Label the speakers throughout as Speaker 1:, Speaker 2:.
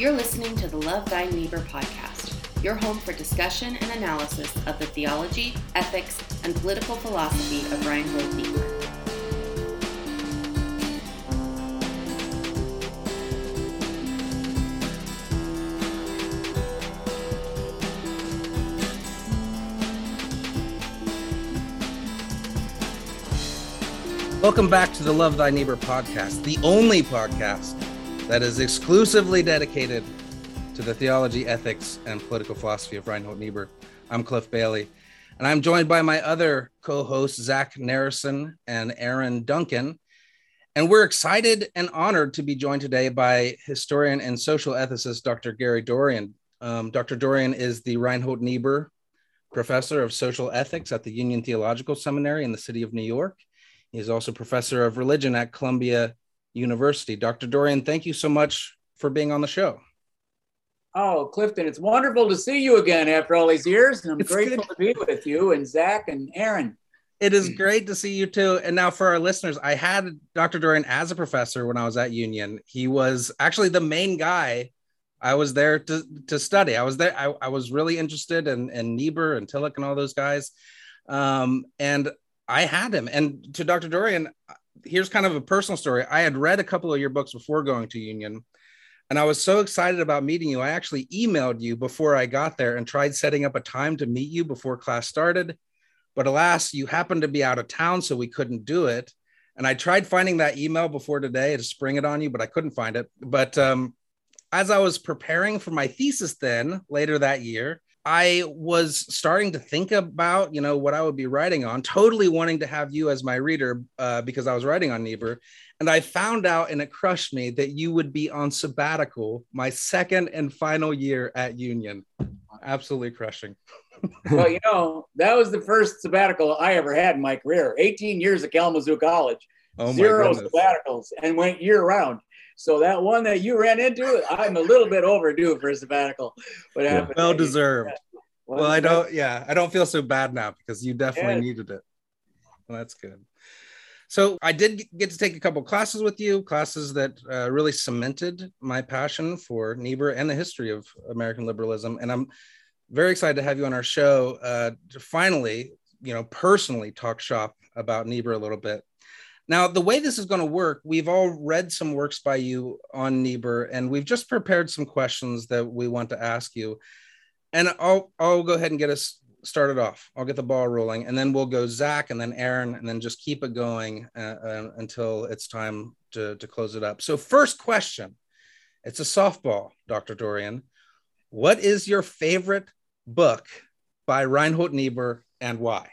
Speaker 1: You're listening to the Love Thy Neighbor podcast, your home for discussion and analysis of the theology, ethics, and political philosophy of Reinhold Niebuhr.
Speaker 2: Welcome back to the Love Thy Neighbor podcast, the only podcast that is exclusively dedicated to the theology, ethics, and political philosophy of Reinhold Niebuhr. I'm Cliff Bailey, and I'm joined by my other co hosts, Zach Narrison and Aaron Duncan. And we're excited and honored to be joined today by historian and social ethicist Dr. Gary Dorrien. Um, Dr. Dorrien is the Reinhold Niebuhr Professor of Social Ethics at the Union Theological Seminary in the city of New York. He is also professor of religion at Columbia University. Dr. Dorrien, thank you so much for being on the show.
Speaker 3: Oh, Clifton, it's wonderful to see you again after all these years. And I'm
Speaker 2: It's
Speaker 3: grateful
Speaker 2: good.
Speaker 3: to be with you and Zach and Aaron.
Speaker 2: It is great to see you too. And now for our listeners, I had Dr. Dorrien as a professor when I was at Union. He was actually the main guy. I was there to, to study. I was there. I, I was really interested in, in Niebuhr and Tillich and all those guys. Um, and I had him. And to Dr. Dorrien, here's kind of a personal story. I had read a couple of your books before going to Union. And I was so excited about meeting you. I actually emailed you before I got there and tried setting up a time to meet you before class started. But alas, you happened to be out of town, so we couldn't do it. And I tried finding that email before today to spring it on you, but I couldn't find it. But um, as I was preparing for my thesis, then later that year, I was starting to think about, you know, what I would be writing on, totally wanting to have you as my reader uh, because I was writing on Niebuhr. And I found out, and it crushed me, that you would be on sabbatical my second and final year at Union. Absolutely crushing.
Speaker 3: well, you know, that was the first sabbatical I ever had in my career 18 years at Kalamazoo College,
Speaker 2: Oh
Speaker 3: zero
Speaker 2: goodness.
Speaker 3: sabbaticals, and went year round. So that one that you ran into, I'm a little bit overdue for a sabbatical. What happened?
Speaker 2: Well deserved.
Speaker 3: Well,
Speaker 2: Well, I don't, yeah, I don't feel so bad now because you definitely
Speaker 3: Yeah.
Speaker 2: needed it. Well, that's good. So I did get to take a couple classes with you, classes that uh, really cemented my passion for Niebuhr and the history of American liberalism. And I'm very excited to have you on our show uh, to finally, you know, personally talk shop about Niebuhr a little bit. Now, the way this is going to work, we've all read some works by you on Niebuhr, and we've just prepared some questions that we want to ask you and I'll I'll go ahead and get us started off. I'll get the ball rolling, and then we'll go Zach, and then Aaron, and then just keep it going uh, uh, until it's time to to close it up. So, first question, it's a softball, Dr. Dorrien. What is your favorite book by Reinhold Niebuhr, and why?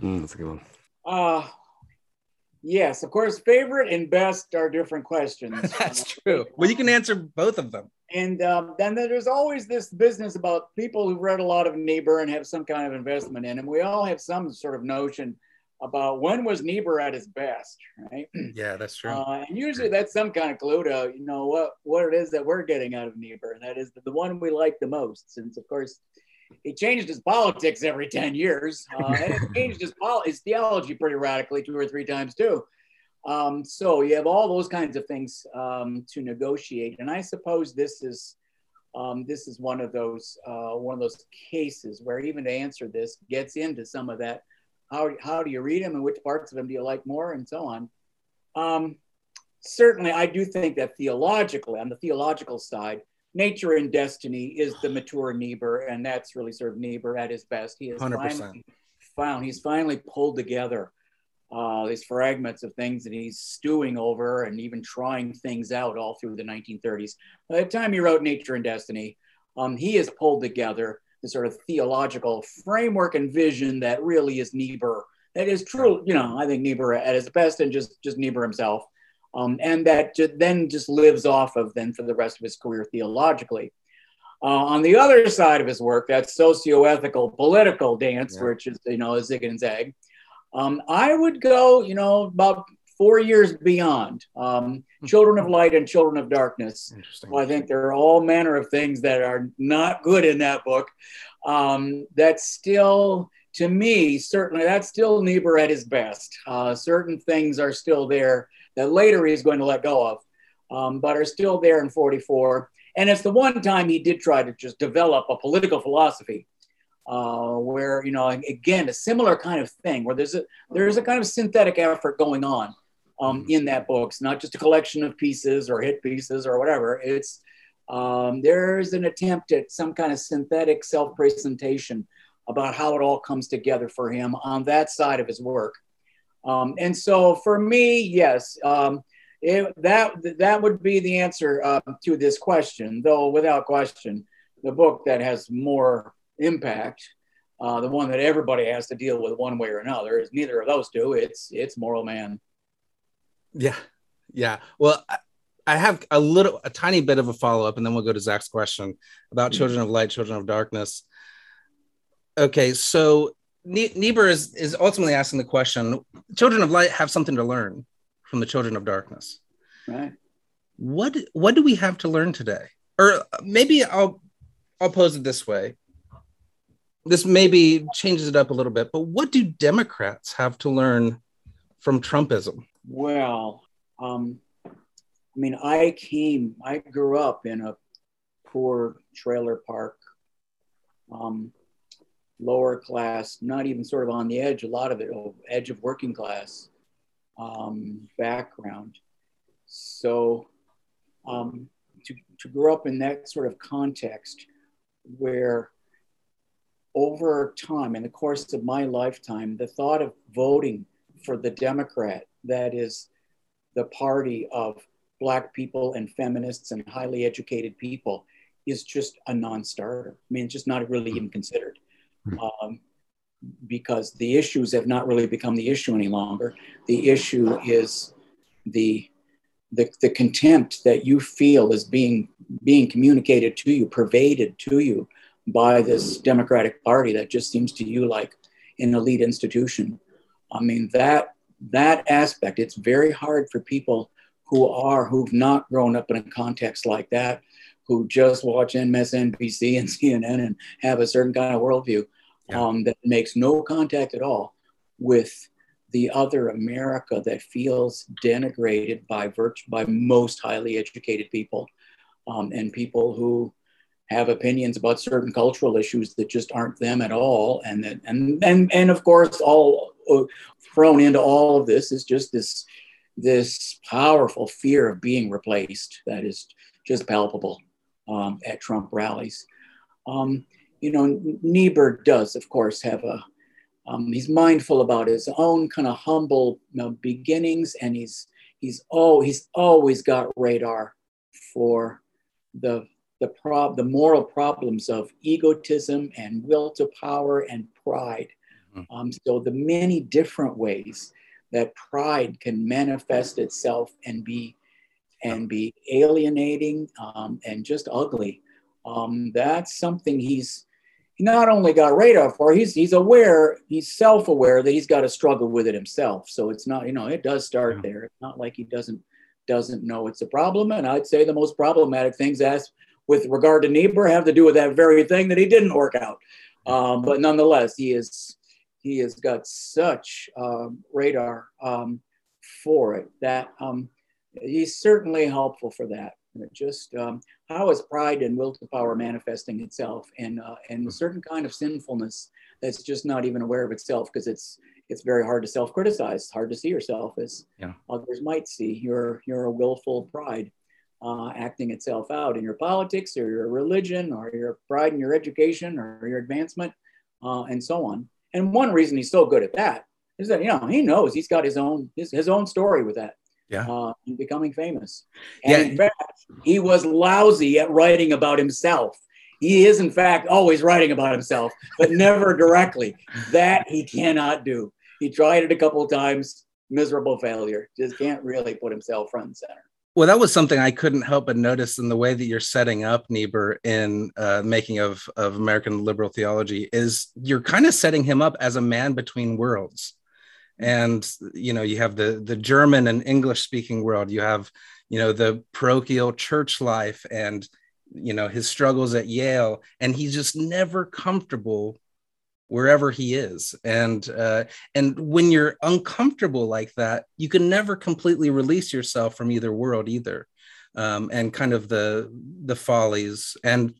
Speaker 4: Mm, that's a good one.
Speaker 3: Uh, yes, of course, favorite and best are different questions.
Speaker 2: That's true. Well, you can answer both of them.
Speaker 3: And um, then there's always this business about people who've read a lot of Niebuhr and have some kind of investment in him. We all have some sort of notion about when was Niebuhr at his best, right?
Speaker 2: Yeah, that's true.
Speaker 3: Uh, and usually that's some kind of clue to you know what what it is that we're getting out of Niebuhr, and that is the, the one we like the most. Since of course he changed his politics every ten years, uh, and it changed his pol- his theology pretty radically two or three times too. Um, so you have all those kinds of things um, to negotiate, and I suppose this is um, this is one of those uh, one of those cases where even to answer this gets into some of that. How how do you read him, and which parts of him do you like more, and so on. Um, certainly, I do think that theologically, on the theological side, nature and destiny is the mature Niebuhr, and that's really sort of Niebuhr at his best. He has
Speaker 2: 100%.
Speaker 3: finally found, he's finally pulled together uh, these fragments of things that he's stewing over and even trying things out all through the 1930s. By the time he wrote Nature and Destiny, um, he has pulled together the sort of theological framework and vision that really is Niebuhr. That is true, you know, I think Niebuhr at his best and just, just Niebuhr himself. Um, and that then just lives off of then for the rest of his career theologically. Uh, on the other side of his work, that socio-ethical political dance,
Speaker 2: Yeah.
Speaker 3: which is, you know, zig and zag, um, I would go, you know, about four years beyond um, Children of Light and Children of Darkness. Well, I think there are all manner of things that are not good in that book. Um, that's still, to me, certainly, that's still Niebuhr at his best. Uh, certain things are still there that later he's going to let go of, um, but are still there in 44. and it's the one time he did try to just develop a political philosophy uh, where you know again a similar kind of thing where there's a there's a kind of synthetic effort going on um, in that book it's not just a collection of pieces or hit pieces or whatever. It's um, there's an attempt at some kind of synthetic self-presentation about how it all comes together for him on that side of his work um, and so for me yes um, it, that that would be the answer uh, to this question. Though without question, the book that has more impact, uh, the one that everybody has to deal with one way or another, is neither of those two. It's it's Moral Man.
Speaker 2: Yeah, yeah. Well, I, I have a little, a tiny bit of a follow up, and then we'll go to Zach's question about mm-hmm. Children of Light, Children of Darkness. Okay, so Niebuhr is is ultimately asking the question: Children of Light have something to learn from the children of darkness.
Speaker 3: Right.
Speaker 2: What what do we have to learn today? Or maybe I'll I'll pose it this way. This maybe changes it up a little bit, but what do Democrats have to learn from Trumpism?
Speaker 3: Well, um, I mean, I came, I grew up in a poor trailer park, um, lower class, not even sort of on the edge, a lot of it, edge of working class um, background. So um, to, to grow up in that sort of context where over time, in the course of my lifetime, the thought of voting for the Democrat, that is the party of Black people and feminists and highly educated people, is just a non starter. I mean, it's just not really even considered. Hmm. Um, because the issues have not really become the issue any longer. The issue is the the, the contempt that you feel is being being communicated to you, pervaded to you by this Democratic Party that just seems to you like an elite institution. I mean that that aspect, it's very hard for people who are who've not grown up in a context like that, who just watch MSNBC and CNN and have a certain kind of worldview yeah. um, that makes no contact at all with the other America that feels denigrated by virtue by most highly educated people um, and people who have opinions about certain cultural issues that just aren't them at all and that and and and of course all uh, thrown into all of this is just this this powerful fear of being replaced that is just palpable um, at Trump rallies. Um, you know, Niebuhr does, of course, have a, um, he's mindful about his own kind of humble you know, beginnings, and he's he's oh he's always got radar for the the prob the moral problems of egotism and will to power and pride. Mm-hmm. Um, so the many different ways that pride can manifest itself and be and be alienating um, and just ugly. Um, that's something he's he not only got radar for, he's he's aware, he's self-aware that he's got to struggle with it himself. So it's not, you know, it does start yeah. there. It's not like he doesn't doesn't know it's a problem. And I'd say the most problematic things as with regard to Niebuhr have to do with that very thing that he didn't work out. Um, but nonetheless, he is he has got such um, radar um, for it that um, he's certainly helpful for that. And it Just um, how is pride and will to power manifesting itself, and uh, and a certain kind of sinfulness that's just not even aware of itself because it's it's very hard to self-criticize. It's hard to see yourself as yeah. others might see. You're you're a willful pride uh, acting itself out in your politics or your religion or your pride in your education or your advancement uh, and so on. And one reason he's so good at that is that you know he knows he's got his own his, his own story with that
Speaker 2: yeah. Uh,
Speaker 3: becoming famous. And yeah. in fact, he was lousy at writing about himself. He is, in fact, always writing about himself, but never directly. That he cannot do. He tried it a couple of times, miserable failure. Just can't really put himself front and center.
Speaker 2: Well, that was something I couldn't help but notice in the way that you're setting up Niebuhr in uh, making of, of American liberal theology is you're kind of setting him up as a man between worlds and you know you have the the german and english speaking world you have you know the parochial church life and you know his struggles at yale and he's just never comfortable wherever he is and uh, and when you're uncomfortable like that you can never completely release yourself from either world either um, and kind of the the follies and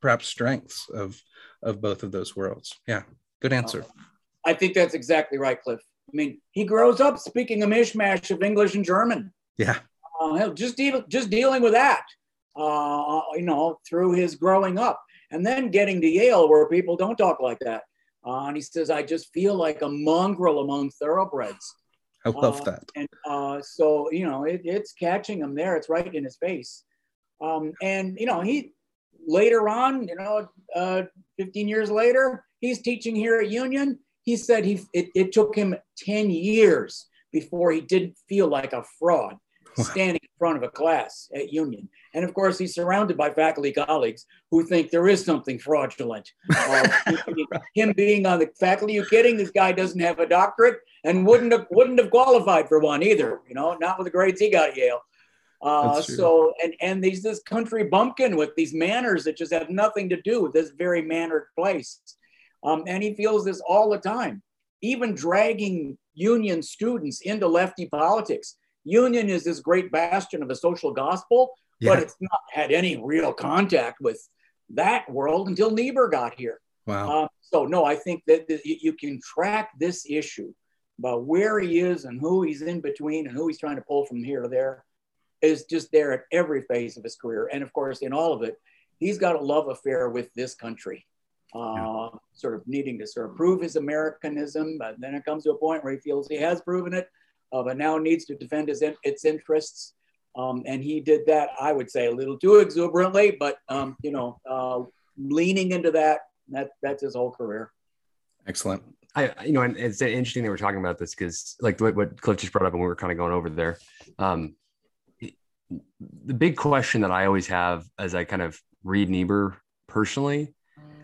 Speaker 2: perhaps strengths of of both of those worlds. Yeah, good answer.
Speaker 3: I think that's exactly right, Cliff. I mean, he grows up speaking a mishmash of English and German.
Speaker 2: Yeah,
Speaker 3: uh, just deal, just dealing with that, uh, you know, through his growing up, and then getting to Yale where people don't talk like that. Uh, and he says, I just feel like a mongrel among thoroughbreds.
Speaker 2: I love
Speaker 3: Uh,
Speaker 2: that.
Speaker 3: And uh, so, you know, it, it's catching him there. It's right in his face. Um, and, you know, he later on, you know, uh, 15 years later, he's teaching here at Union. He said he it, it took him 10 years before he didn't feel like a fraud standing in front of a class at Union. And of course, he's surrounded by faculty colleagues who think there is something fraudulent. Uh, him being on the faculty, you kidding? This guy doesn't have a doctorate and wouldn't have wouldn't have qualified for one either. You know, not with the grades he got at Yale. Uh, so and and these this country bumpkin with these manners that just have nothing to do with this very mannered place, um, and he feels this all the time, even dragging union students into lefty politics. Union is this great bastion of the social gospel,
Speaker 2: Yeah.
Speaker 3: but it's not had any real contact with that world until Niebuhr got here.
Speaker 2: Wow.
Speaker 3: Um, so no, I think that, you can track this issue about where he is and who he's in between and who he's trying to pull from here to there is just there at every phase of his career. And of course, in all of it, he's got a love affair with this country, uh, sort of needing to sort of prove his Americanism. But then it comes to a point where he feels he has proven it, uh, but now needs to defend his in, its interests. Um, and he did that, I would say, a little too exuberantly, but um, you know, uh, leaning into that. That that's his whole career.
Speaker 2: Excellent.
Speaker 4: I, you know, and it's interesting that we're talking about this because, like, what, what Cliff just brought up, and we were kind of going over there. Um, the big question that I always have as I kind of read Niebuhr personally is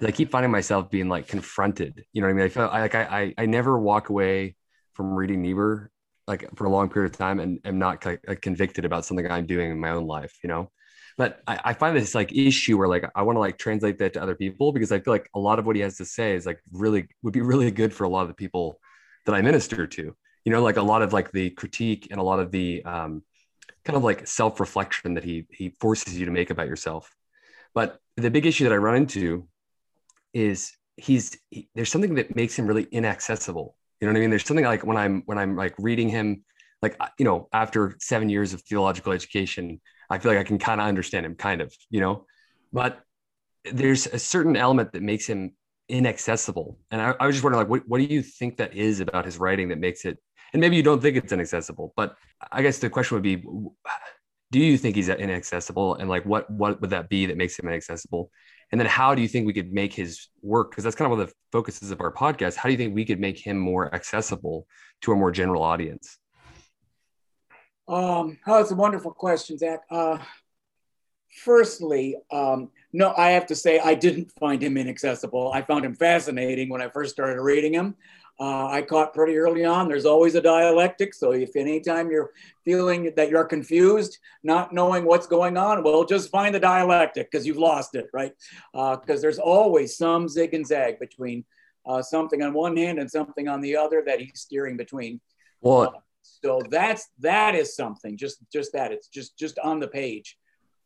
Speaker 4: I keep finding myself being like confronted. You know what I mean? I feel like I, I, I never walk away from reading Niebuhr like for a long period of time and am not like, convicted about something I'm doing in my own life. You know, but I, I find this like issue where like I want to like translate that to other people because I feel like a lot of what he has to say is like really would be really good for a lot of the people that I minister to. You know, like a lot of like the critique and a lot of the um, kind of like self-reflection that he he forces you to make about yourself. But the big issue that I run into is he's he, there's something that makes him really inaccessible. You know what I mean? There's something like when I'm when I'm like reading him, like uh, you know, after seven years of theological education, I feel like I can kind of understand him, kind of, you know. But there's a certain element that makes him inaccessible, and I, I was just wondering, like, what what do you think that is about his writing that makes it? And maybe you don't think it's inaccessible, but I guess the question would be, do you think he's inaccessible, and like, what what would that be that makes him inaccessible? And then how do you think we could make his work? Because that's kind of one of the focuses of our podcast. How do you think we could make him more accessible to a more general audience?
Speaker 3: Um, oh, it's a wonderful question, Zach. Uh, firstly, um, no, I have to say I didn't find him inaccessible. I found him fascinating when I first started reading him. Uh, I caught pretty early on. There's always a dialectic. So if anytime you're feeling that you're confused, not knowing what's going on, well, just find the dialectic because you've lost it, right? Because uh, there's always some zig and zag between uh, something on one hand and something on the other that he's steering between.
Speaker 4: Well,
Speaker 3: so that's that is something. Just just that. It's just just on the page.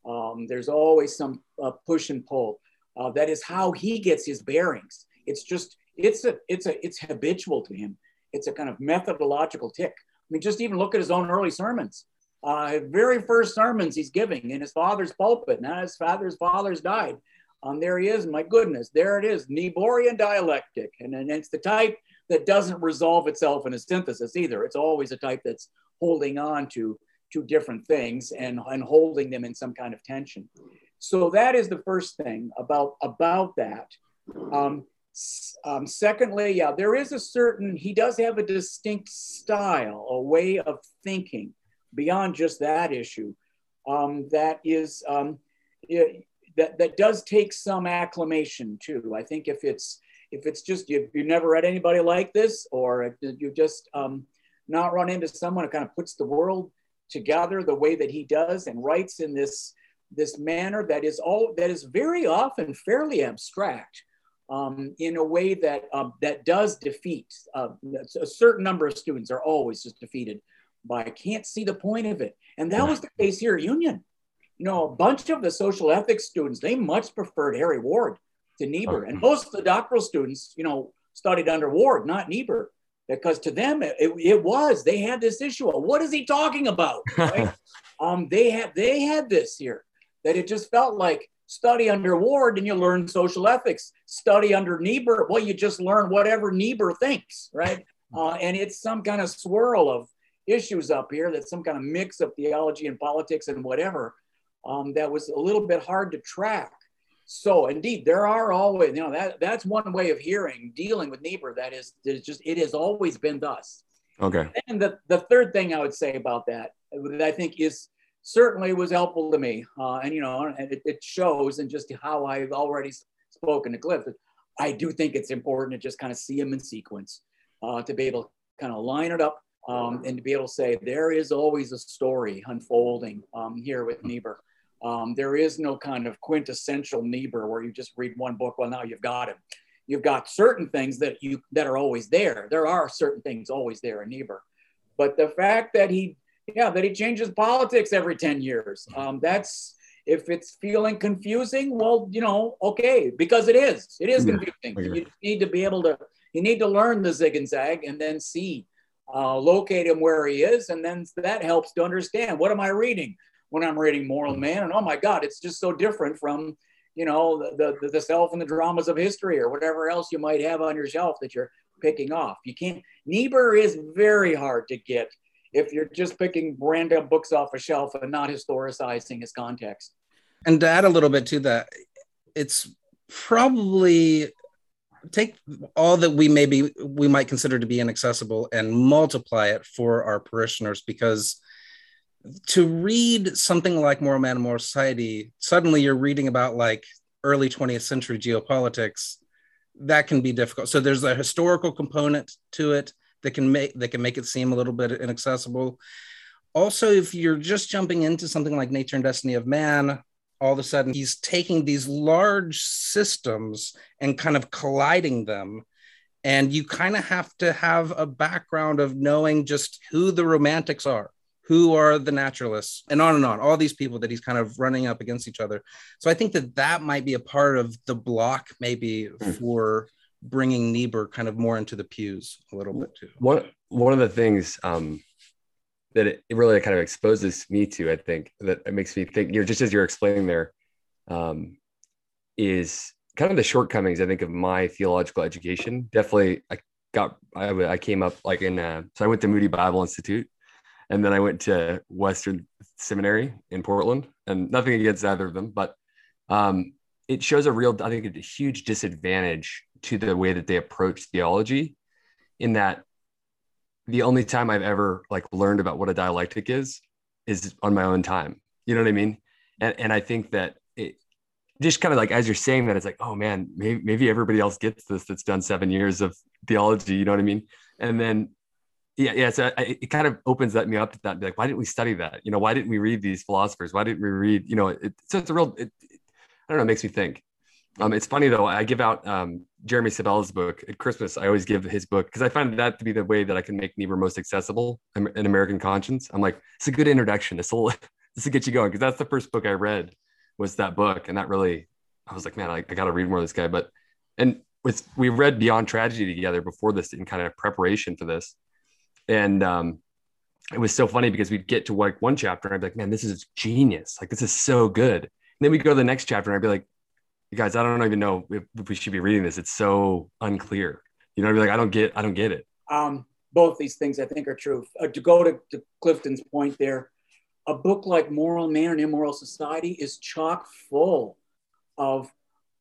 Speaker 3: Um, there's always some uh, push and pull. Uh, that is how he gets his bearings. It's just it's a it's a it's habitual to him. It's a kind of methodological tick. I mean, just even look at his own early sermons. Uh, very first sermons he's giving in his father's pulpit. Now his father's fathers died. Um, there he is. My goodness, there it is. Niebuhrian dialectic, and, and it's the type that doesn't resolve itself in a synthesis either. It's always a type that's holding on to to different things and, and holding them in some kind of tension. So that is the first thing about about that. Um, um, secondly, yeah, there is a certain, he does have a distinct style, a way of thinking beyond just that issue um, that is, um, it, that, that does take some acclimation too. I think if it's, if it's just, you, you've never read anybody like this, or you just um, not run into someone who kind of puts the world together the way that he does and writes in this, this manner that is all, that is very often fairly abstract um, in a way that um, that does defeat uh, a certain number of students are always just defeated by I can't see the point of it, and that was the case here at Union. you know, a bunch of the social ethics students, they much preferred Harry Ward to Niebuhr. And most of the doctoral students, you know, studied under Ward, not Niebuhr, because to them it, it was, they had this issue of what is he talking about? Right? um, they had they had this here that it just felt like study under Ward and you learn social ethics. Study under Niebuhr, well, you just learn whatever Niebuhr thinks, right? Uh, and it's some kind of swirl of issues up here that's some kind of mix of theology and politics and whatever um, that was a little bit hard to track. So indeed, there are always, you know, that that's one way of hearing, dealing with Niebuhr. That is, is just, it has always been thus.
Speaker 4: Okay.
Speaker 3: And the, the third thing I would say about that, that I think is certainly was helpful to me. Uh, and, you know, and it, it shows in just how I've already spoken to Cliff. I do think it's important to just kind of see them in sequence, uh, to be able to kind of line it up um, and to be able to say there is always a story unfolding um, here with Niebuhr. Um, there is no kind of quintessential Niebuhr where you just read one book. Well, now you've got him. You've got certain things that you that are always there. There are certain things always there in Niebuhr, but the fact that he, yeah, that he changes politics every ten years. Um, that's if it's feeling confusing. Well, you know, okay, because it is. It is confusing. You need to be able to. You need to learn the zig and zag and then see, uh, locate him where he is, and then that helps to understand what am I reading when I'm reading Moral Man. And oh my God, it's just so different from, you know, the, the, the self and the dramas of history or whatever else you might have on your shelf that you're picking off. You can't, Niebuhr is very hard to get if you're just picking random books off a shelf and not historicizing his context.
Speaker 2: And to add a little bit to that, it's probably take all that we maybe we might consider to be inaccessible and multiply it for our parishioners because to read something like Moral Man and Moral Society, suddenly you're reading about like early 20th century geopolitics. That can be difficult. So there's a historical component to it that can make that can make it seem a little bit inaccessible. Also, if you're just jumping into something like Nature and Destiny of Man, all of a sudden he's taking these large systems and kind of colliding them and you kind of have to have a background of knowing just who the romantics are who are the naturalists and on and on all these people that he's kind of running up against each other so i think that that might be a part of the block maybe mm. for bringing niebuhr kind of more into the pews a little bit too.
Speaker 4: One one of the things um, that it, really kind of exposes me to i think that it makes me think you're just as you're explaining there um, is kind of the shortcomings i think of my theological education. Definitely i got i, I came up like in uh, so i went to moody bible institute and then I went to Western Seminary in Portland, and nothing against either of them, but um, it shows a real, I think, a huge disadvantage to the way that they approach theology, in that the only time I've ever like learned about what a dialectic is is on my own time. You know what I mean? And and I think that it just kind of like as you're saying that, it's like, oh man, maybe maybe everybody else gets this that's done seven years of theology. You know what I mean? And then yeah yeah so I, it kind of opens that me up to that like why didn't we study that you know why didn't we read these philosophers why didn't we read you know it, so it's a real it, i don't know it makes me think um, it's funny though i give out um, jeremy sabella's book at christmas. I always give his book because i find that to be the way that i can make niebuhr most accessible an american conscience. I'm like it's a good introduction. This will this will get you going. Because that's the first book i read was that book and that really i was like man i, I got to read more of this guy. But and with we read beyond tragedy together before this in kind of preparation for this. And um, it was so funny because we'd get to like one chapter and I'd be like, man, this is genius. Like, this is so good. And then we go to the next chapter and I'd be like, you guys, I don't even know if, if we should be reading this. It's so unclear. You know, be like, I don't get, I don't get it.
Speaker 3: Um, both these things I think are true. Uh, to go to, to Clifton's point there, a book like Moral Man and Immoral Society is chock full of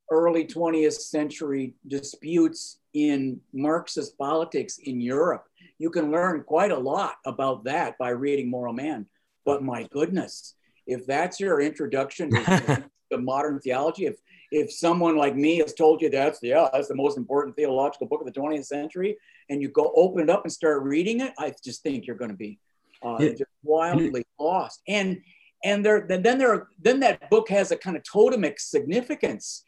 Speaker 3: early 20th century disputes in Marxist politics in Europe you can learn quite a lot about that by reading Moral Man. But my goodness, if that's your introduction to, to modern theology, if if someone like me has told you that's yeah that's the most important theological book of the 20th century, and you go open it up and start reading it, I just think you're going to be uh, yeah. just wildly lost. And and there then there then that book has a kind of totemic significance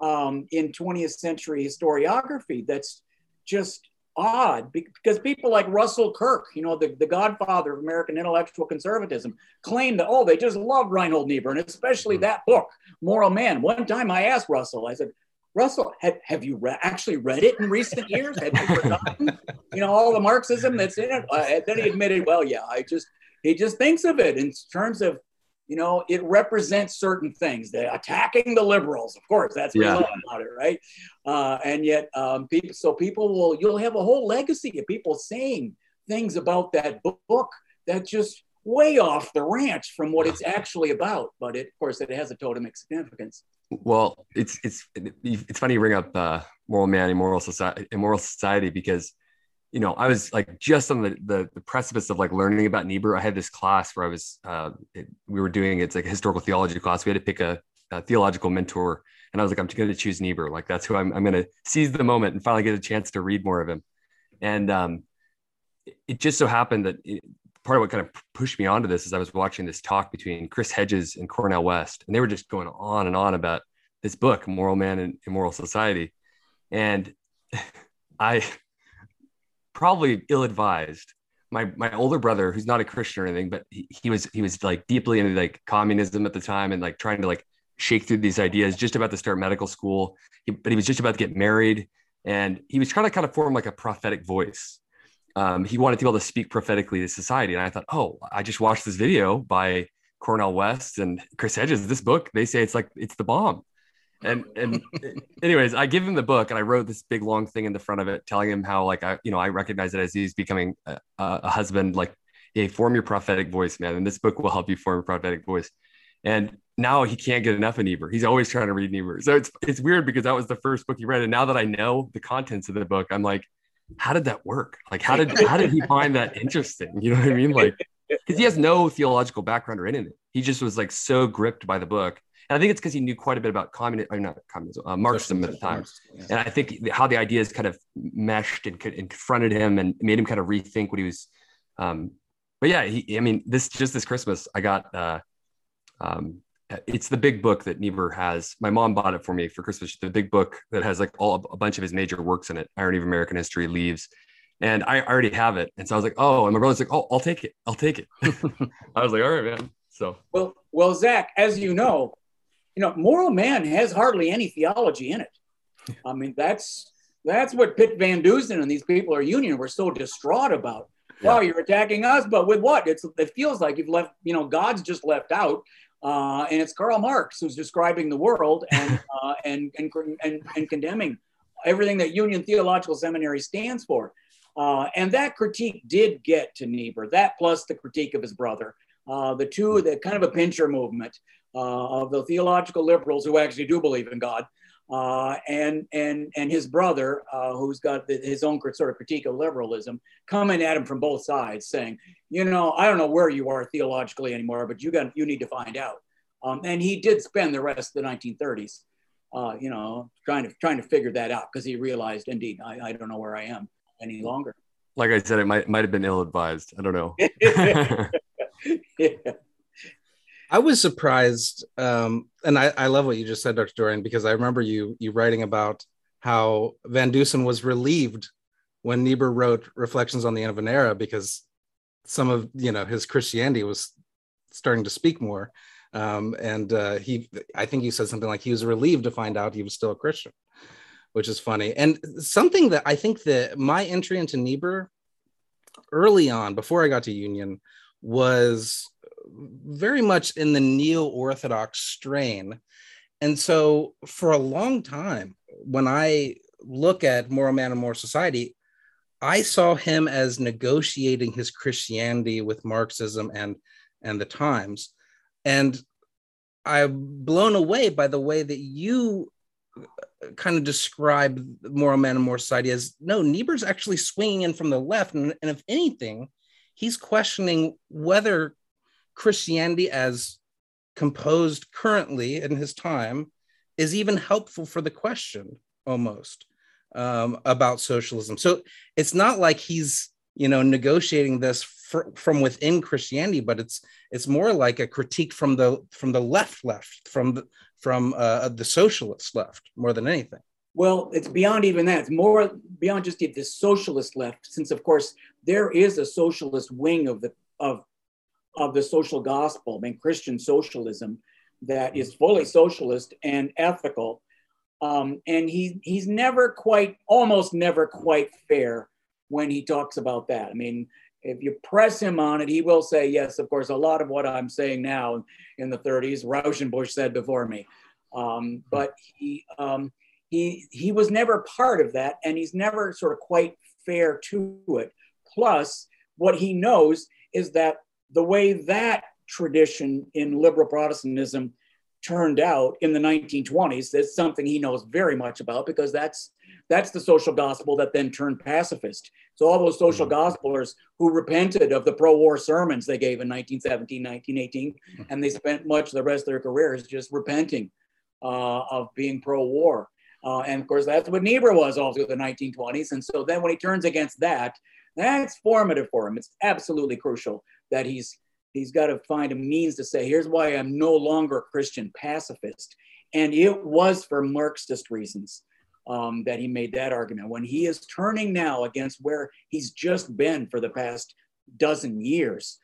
Speaker 3: um, in 20th century historiography that's just odd because people like Russell Kirk, you know, the, the godfather of American intellectual conservatism, claim that, oh, they just love Reinhold Niebuhr and especially mm-hmm. that book, Moral Man. One time I asked Russell, I said, Russell, have, have you re- actually read it in recent years? Have you forgotten, you know, all the Marxism that's in it? Uh, then he admitted, well, yeah, I just, he just thinks of it in terms of you know, it represents certain things. They're attacking the liberals, of course, that's what yeah. love about it, right? Uh, and yet, um, people, so people will, you'll have a whole legacy of people saying things about that book that just way off the ranch from what it's actually about. But it, of course, it has a totemic significance.
Speaker 4: Well, it's it's it's funny you bring up uh, moral man, immoral society, immoral society because you know, I was like just on the, the, the precipice of like learning about Niebuhr. I had this class where I was, uh, it, we were doing it's like a historical theology class. We had to pick a, a theological mentor, and I was like, I'm going to choose Niebuhr. Like that's who I'm. I'm going to seize the moment and finally get a chance to read more of him. And um, it just so happened that it, part of what kind of pushed me onto this is I was watching this talk between Chris Hedges and Cornel West, and they were just going on and on about this book, Moral Man and Immoral Society, and I probably ill-advised. My my older brother, who's not a Christian or anything, but he, he was he was like deeply into like communism at the time and like trying to like shake through these ideas. Just about to start medical school, he, but he was just about to get married, and he was trying to kind of form like a prophetic voice. Um, he wanted to be able to speak prophetically to society, and I thought, oh, I just watched this video by Cornel West and Chris Hedges. This book, they say it's like it's the bomb and and anyways i give him the book and i wrote this big long thing in the front of it telling him how like i you know i recognize it as he's becoming a, a husband like hey form your prophetic voice man and this book will help you form a prophetic voice and now he can't get enough of Niebuhr. He's always trying to read Niebuhr. So it's it's weird because that was the first book he read. And now that I know the contents of the book, I'm like, how did that work? Like, how did how did he find that interesting? You know what I mean? Like, because he has no theological background or anything. He just was like so gripped by the book and I think it's because he knew quite a bit about communism, or not communism, uh, Marxism at the time. Yeah. And I think how the ideas kind of meshed and, and, confronted him and made him kind of rethink what he was. Um, but yeah, he, I mean, this just this Christmas, I got. Uh, um, it's the big book that Niebuhr has. My mom bought it for me for Christmas. The big book that has like all a bunch of his major works in it. Irony of American History, Leaves, and I already have it. And so I was like, oh, and my brother's like, oh, I'll take it. I'll take it. I was like, all right, man. So
Speaker 3: well, well, Zach, as you know, you know, moral man has hardly any theology in it. I mean, that's that's what Pitt Van Dusen and these people are union were so distraught about. Yeah. Wow, you're attacking us, but with what? It's it feels like you've left, you know, God's just left out. Uh, and it's Karl Marx who's describing the world and, uh, and, and, and, and, condemning everything that Union Theological Seminary stands for. Uh, and that critique did get to Niebuhr, that plus the critique of his brother, uh, the two, the kind of a pincher movement of the theological liberals who actually do believe in God, uh, and and and his brother, uh, who's got the, his own sort of critique of liberalism, coming at him from both sides, saying, you know, I don't know where you are theologically anymore, but you got you need to find out. Um, and he did spend the rest of the 1930s, uh, you know, trying to trying to figure that out because he realized, indeed, I, I don't know where I am any longer.
Speaker 4: Like I said, it might might have been ill advised. I don't know.
Speaker 2: yeah. I was surprised, um, and I, I love what you just said, Dr. Dorrien, because I remember you you writing about how Van Dusen was relieved when Niebuhr wrote Reflections on the End of an Era because some of you know his Christianity was starting to speak more, um, and uh, he I think you said something like he was relieved to find out he was still a Christian, which is funny. And something that I think that my entry into Niebuhr early on, before I got to Union, was very much in the neo orthodox strain. And so, for a long time, when I look at Moral Man and Moral Society, I saw him as negotiating his Christianity with Marxism and, and the times. And I'm blown away by the way that you uh, kind of describe Moral Man and Moral Society as no, Niebuhr's actually swinging in from the left. And, and if anything, he's questioning whether Christianity as composed currently in his time is even helpful for the question almost um, about socialism. So it's not like he's you know negotiating this fr- from within Christianity, but it's it's more like a critique from the from the left left from the from uh, the socialist left more than anything.
Speaker 3: Well, it's beyond even that. It's more beyond just the, the socialist left, since of course there is a socialist wing of the of of the social gospel, I mean Christian socialism, that is fully socialist and ethical. Um, and he he's never quite, almost never quite fair when he talks about that. I mean, if you press him on it, he will say, yes, of course, a lot of what I'm saying now in the 30s, Rauschenbusch said before me. Um, but he, um, he, he was never part of that, and he's never sort of quite fair to it. Plus, what he knows is that the way that tradition in liberal Protestantism turned out in the 1920s, that's something he knows very much about because that's that's the social gospel that then turned pacifist. So all those social mm-hmm. gospelers who repented of the pro-war sermons they gave in 1917, 1918, mm-hmm. and they spent much of the rest of their careers just repenting uh, of being pro-war. Uh, and of course, that's what Niebuhr was all through the 1920s. And so then when he turns against that, that's formative for him. It's absolutely crucial that he's he's got to find a means to say, here's why I'm no longer a Christian pacifist. And it was for Marxist reasons um, that he made that argument. When he is turning now against where he's just been for the past dozen years,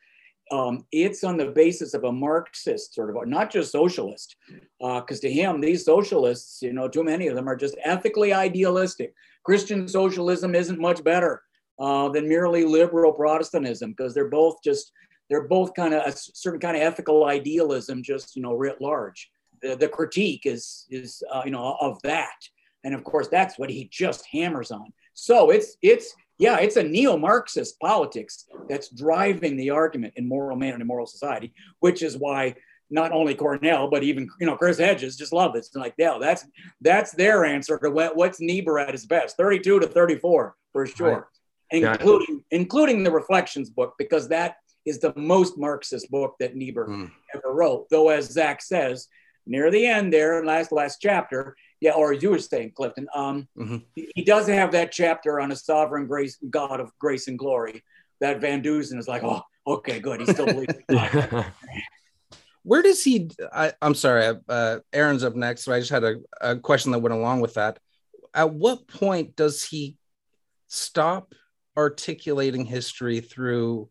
Speaker 3: um, it's on the basis of a Marxist sort of, not just socialist, because uh, to him, these socialists, you know, too many of them are just ethically idealistic. Christian socialism isn't much better uh, than merely liberal Protestantism, because they're both just, they're both kind of a certain kind of ethical idealism, just, you know, writ large. The, the critique is, is uh, you know, of that. And of course, that's what he just hammers on. So it's it's yeah, it's a neo-Marxist politics that's driving the argument in moral man and immoral society, which is why not only Cornel, but even you know Chris Hedges just love it. It's like, yeah, that's that's their answer to what, what's Niebuhr at his best, 32 to 34 for sure, right. Including yeah. including the Reflections book because that is the most Marxist book that Niebuhr mm. ever wrote. Though, as Zach says near the end there, last last chapter, yeah, or as you were saying, Clifton, um, mm-hmm. he, he, does have that chapter on a sovereign grace, God of grace and glory. That Van Dusen is like, oh, okay, good. He still believes.
Speaker 2: Where does he? I, am sorry, uh, Aaron's up next. So I just had a, a question that went along with that. At what point does he stop articulating history through?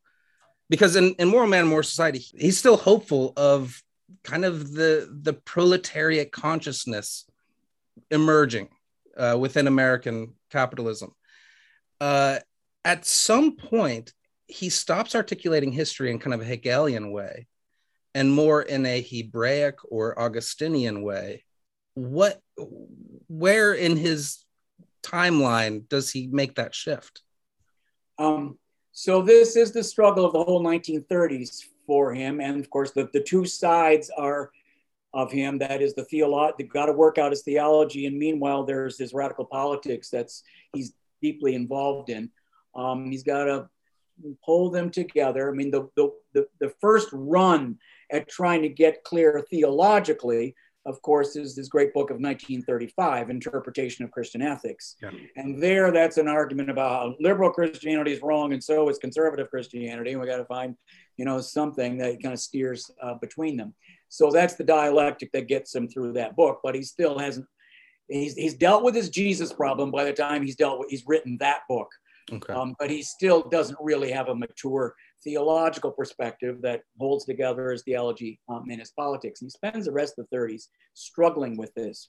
Speaker 2: Because in, in Moral Man, Moral Society, he's still hopeful of kind of the the proletariat consciousness emerging uh, within American capitalism. Uh, at some point, he stops articulating history in kind of a Hegelian way and more in a Hebraic or Augustinian way. What, where in his timeline does he make that shift?
Speaker 3: Um, so this is the struggle of the whole 1930s for him, and of course, the, the two sides are of him. That is the theology. They've got to work out his theology, and meanwhile, there's his radical politics that's he's deeply involved in. Um, he's got to pull them together. I mean, the, the, the, the first run at trying to get clear theologically of course, is this great book of 1935, Interpretation of Christian Ethics. Yeah. And there, that's an argument about liberal Christianity is wrong and so is conservative Christianity. And we got to find, you know, something that kind of steers uh, between them. So that's the dialectic that gets him through that book. But he still hasn't. He's, he's dealt with his Jesus problem by the time he's dealt with he's written that book. Okay. Um, but he still doesn't really have a mature theological perspective that holds together his theology um, his politics. And he spends the rest of the 30s struggling with this.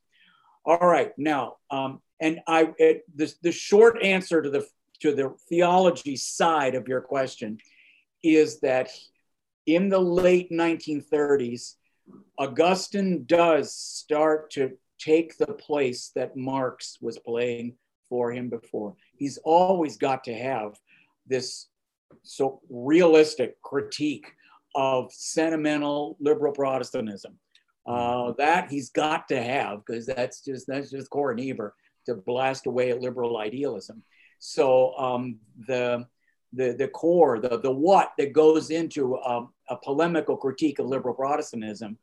Speaker 3: All right, now, um, and I it, the, the short answer to the to the theology side of your question is that in the late 1930s, Augustine does start to take the place that Marx was playing for him before. He's always got to have this so realistic critique of sentimental liberal Protestantism. Uh, that he's got to have because that's just that's just core Niebuhr to blast away at liberal idealism. So um, the the the core, the the what that goes into um, a polemical critique of liberal Protestantism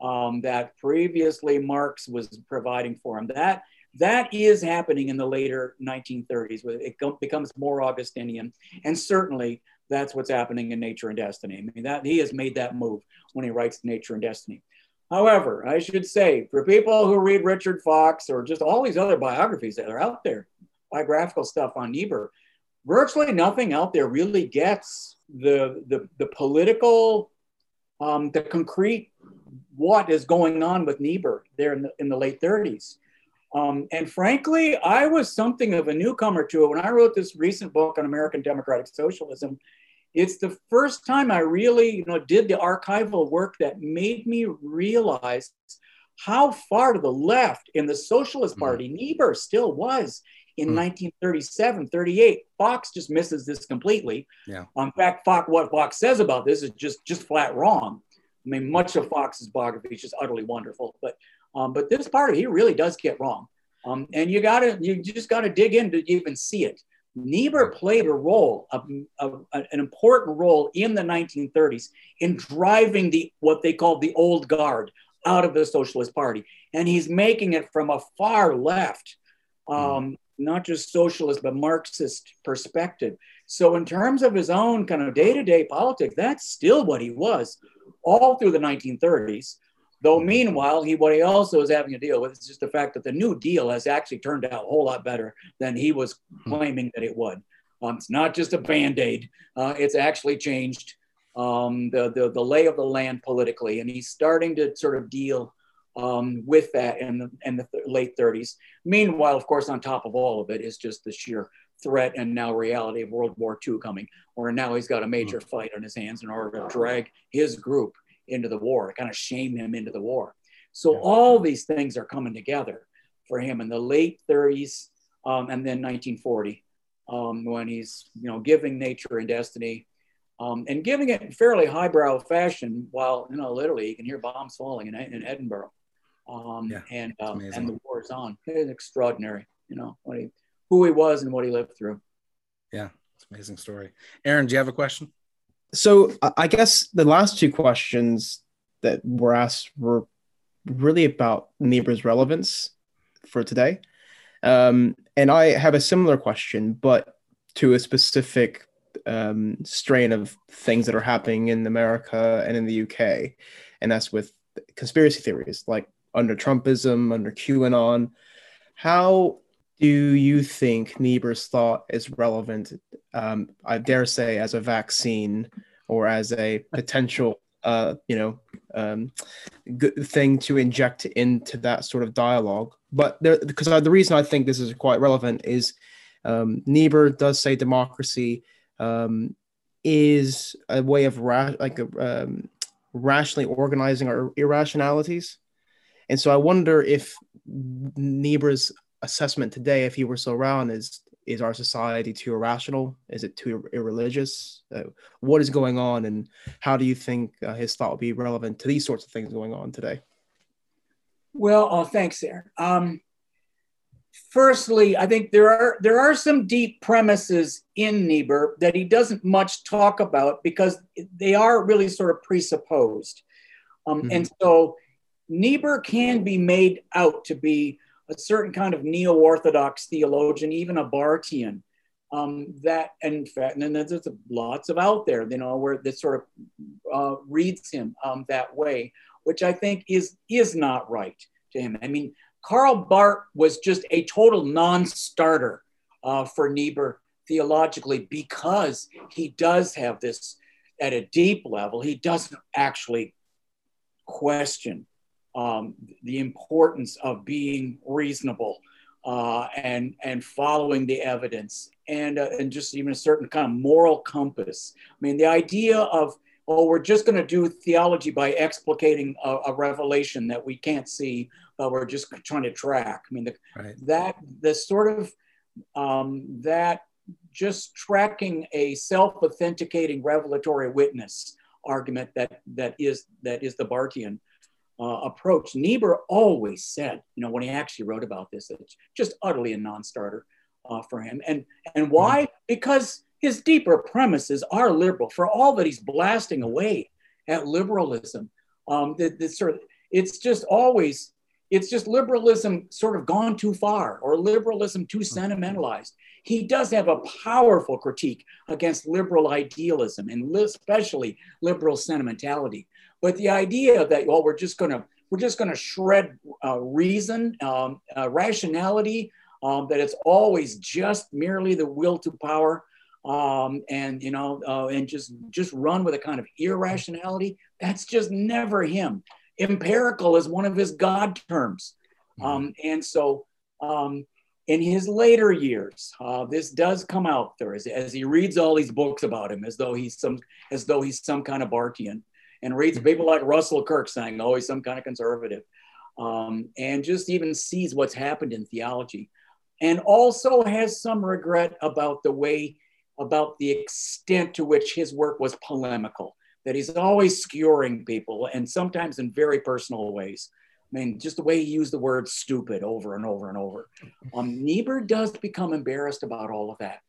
Speaker 3: um, that previously Marx was providing for him. That that is happening in the later 1930s. where It becomes more Augustinian, and certainly that's what's happening in Nature and Destiny. I mean, that he has made that move when he writes Nature and Destiny. However, I should say for people who read Richard Fox or just all these other biographies that are out there, biographical stuff on Niebuhr, virtually nothing out there really gets the the, the political, um, the concrete what is going on with Niebuhr there in the, in the late 30s. Um, and frankly, I was something of a newcomer to it. When I wrote this recent book on American democratic socialism, it's the first time I really, you know, did the archival work that made me realize how far to the left in the Socialist mm-hmm. Party mm-hmm. Niebuhr still was in mm. 1937, 38. Fox just misses this completely.
Speaker 2: Yeah.
Speaker 3: In fact, Fox, what Fox says about this is just just flat wrong. I mean, much of Fox's biography is just utterly wonderful, but um, but this part he really does get wrong. Um, and you gotta you just gotta dig in to even see it. Niebuhr played a role, a, a, an important role in the 1930s in driving the what they called the old guard out of the Socialist Party, and he's making it from a far left, um, not just socialist but Marxist perspective. So, in terms of his own kind of day-to-day politics, that's still what he was all through the 1930s. Though meanwhile, he what he also is having to deal with is just the fact that the New Deal has actually turned out a whole lot better than he was hmm. claiming that it would. Um, it's not just a band aid; uh, it's actually changed um, the, the the lay of the land politically, and he's starting to sort of deal um, with that in the in the th- late 30s. Meanwhile, of course, on top of all of it is just the sheer threat and now reality of World War II coming, where now he's got a major hmm. fight on his hands in order to drag his group into the war, kind of shame him into the war. So yeah. all these things are coming together for him in the late 30s um, and then 1940 um, when he's you know giving nature and destiny um, and giving it in fairly highbrow fashion while you know literally you can hear bombs falling in, in Edinburgh um, yeah, and uh, and the war is on. It's extraordinary, you know what he, who he was and what he lived through.
Speaker 2: Yeah, it's amazing story. Aaron, do you have a question?
Speaker 5: So I guess the last two questions that were asked were really about Niebuhr's relevance for today. Um, and I have a similar question, but to a specific um, strain of things that are happening in America and in the UK. And that's with conspiracy theories like under Trumpism, under QAnon. How do you think Niebuhr's thought is relevant, um, I dare say, as a vaccine or as a potential, uh, you know, um, good thing to inject into that sort of dialogue? But because the reason I think this is quite relevant is um, Niebuhr does say democracy um, is a way of ra- like a, um, rationally organizing our irrationalities. And so I wonder if Niebuhr's assessment today, if he were still around, is is our society too irrational? Is it too irreligious? Uh, what is going on, and how do you think uh, his thought would be relevant to these sorts of things going on today?
Speaker 3: Well, oh, thanks, Aaron. Um, firstly, I think there are there are some deep premises in Niebuhr that he doesn't much talk about because they are really sort of presupposed, um, mm-hmm. and so Niebuhr can be made out to be a certain kind of neo-orthodox theologian, even a Barthian. Um, that in fact, and then there's lots of out there, you know, where this sort of uh, reads him um, that way, which I think is is not right to him. I mean, Karl Barth was just a total non-starter uh, for Niebuhr theologically because he does have this at a deep level. He doesn't actually question um, the importance of being reasonable uh, and and following the evidence and uh, and just even a certain kind of moral compass. I mean, the idea of oh, we're just going to do theology by explicating a, a, revelation that we can't see, but we're just trying to track. I mean, the, right. that the sort of um, that just tracking a self-authenticating revelatory witness argument that that is that is the Barthian uh, approach. Niebuhr always said, you know, when he actually wrote about this, it's just utterly a non-starter uh, for him. And and why? Mm-hmm. Because his deeper premises are liberal. For all that he's blasting away at liberalism, um, the, the sort of it's just always it's just liberalism sort of gone too far or liberalism too mm-hmm. sentimentalized. He does have a powerful critique against liberal idealism and especially liberal sentimentality. But the idea that, well, we're just going to we're just going to shred uh, reason, um, uh, rationality, um, that it's always just merely the will to power. Um, and you know, uh, and just just run with a kind of irrationality. That's just never him. Empirical is one of his God terms, mm-hmm. um, and so um, in his later years, uh, this does come out there as, as he reads all these books about him, as though he's some as though he's some kind of Barthian and reads people like Russell Kirk saying, oh, he's some kind of conservative, um, and just even sees what's happened in theology, and also has some regret about the way, about the extent to which his work was polemical, that he's always skewering people, and sometimes in very personal ways. I mean, just the way he used the word stupid over and over and over. Um, Niebuhr does become embarrassed about all of that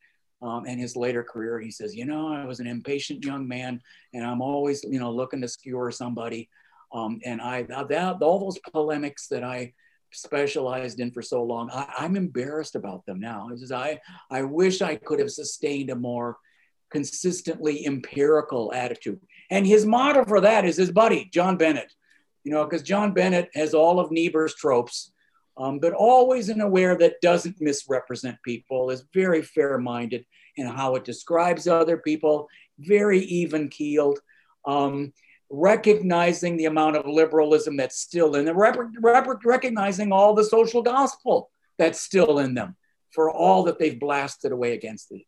Speaker 3: um, and his later career, he says, you know, I was an impatient young man, and I'm always, you know, looking to skewer somebody. Um, and I that all those polemics that I specialized in for so long, I, am embarrassed about them now. He says, I I wish I could have sustained a more consistently empirical attitude. And his motto for that is his buddy John Bennett, you know, because John Bennett has all of Niebuhr's tropes um, but always in a way that doesn't misrepresent people, is very fair minded in how it describes other people, very even keeled, um, recognizing the amount of liberalism that's still in them, rep- rep- recognizing all the social gospel that's still in them for all that they've blasted away against it.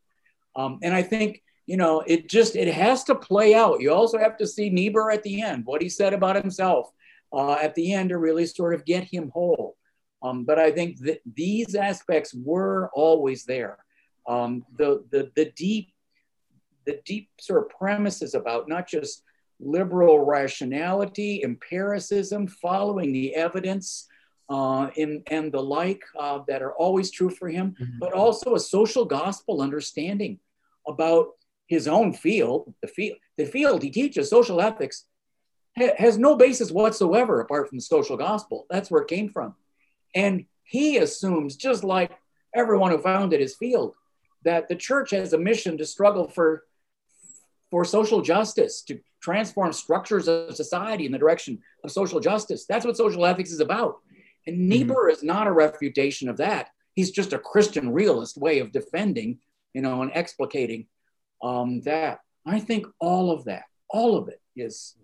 Speaker 3: Um, and I think you know, it just it has to play out. You also have to see Niebuhr at the end, what he said about himself uh, at the end to really sort of get him whole. Um, but I think that these aspects were always there. Um, the, the, the deep, the deep sort of premises about not just liberal rationality, empiricism, following the evidence, uh, in, and the like uh, that are always true for him, mm-hmm. but also a social gospel understanding about his own field, the field, the field he teaches, social ethics, ha- has no basis whatsoever apart from the social gospel. That's where it came from. And he assumes, just like everyone who founded his field, that the church has a mission to struggle for, for social justice, to transform structures of society in the direction of social justice. That's what social ethics is about. And mm-hmm. Niebuhr mm-hmm. is not a refutation of that. He's just a Christian realist way of defending, you know, and explicating um, that. I think all of that, all of it is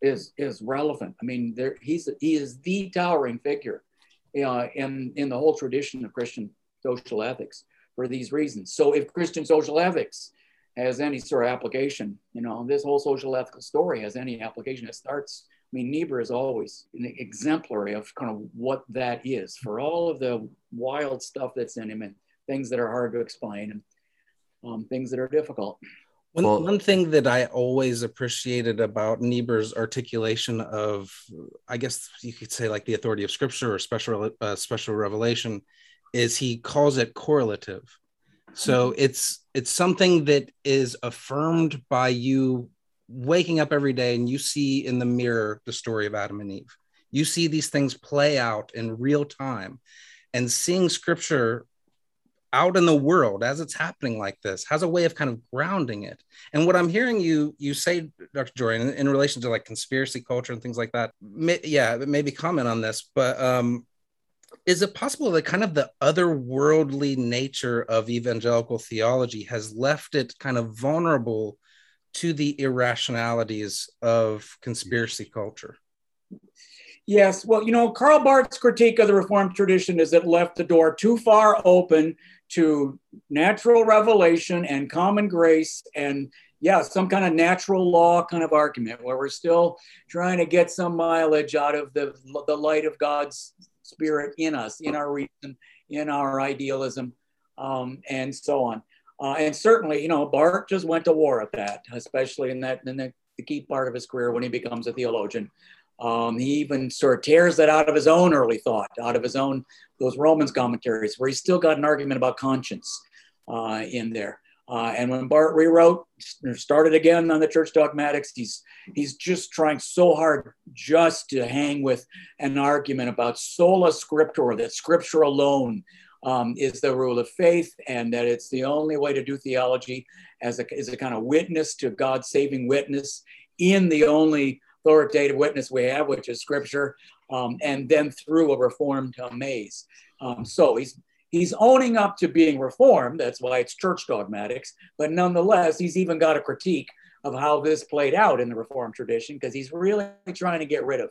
Speaker 3: is is relevant. I mean, there he's he is the towering figure uh, in, in the whole tradition of Christian social ethics for these reasons. So if Christian social ethics has any sort of application, you know, this whole social ethical story has any application, it starts, I mean, Niebuhr is always an exemplary of kind of what that is for all of the wild stuff that's in him and things that are hard to explain and um, things that are difficult.
Speaker 2: One, well, one thing that I always appreciated about Niebuhr's articulation of, I guess you could say, like the authority of Scripture or special uh, special revelation, is he calls it correlative. So mm-hmm. it's it's something that is affirmed by you waking up every day and you see in the mirror the story of Adam and Eve. You see these things play out in real time, and seeing Scripture out in the world as it's happening like this has a way of kind of grounding it. And what i'm hearing you you say dr Dorrien in, in relation to like conspiracy culture and things like that may, yeah maybe comment on this but um is it possible that kind of the otherworldly nature of evangelical theology has left it kind of vulnerable to the irrationalities of conspiracy culture
Speaker 3: Yes, well, you know, Karl Barth's critique of the Reformed tradition is it left the door too far open to natural revelation and common grace and yeah some kind of natural law kind of argument where we're still trying to get some mileage out of the, the light of god's spirit in us in our reason in our idealism um, and so on. Uh, and certainly you know Barth just went to war at that especially in that in the, the key part of his career when he becomes a theologian um, he even sort of tears that out of his own early thought, out of his own those Romans commentaries, where he's still got an argument about conscience uh, in there. Uh, and when Barth rewrote, started again on the church dogmatics, he's he's just trying so hard just to hang with an argument about sola scriptura, that scripture alone um, is the rule of faith, and that it's the only way to do theology as a, as a kind of witness to God's saving witness in the only authoritative witness we have, which is Scripture, um, and then through a reformed uh, maze. Um, so he's he's owning up to being reformed. That's why it's church dogmatics. But nonetheless, he's even got a critique of how this played out in the Reformed tradition because he's really trying to get rid of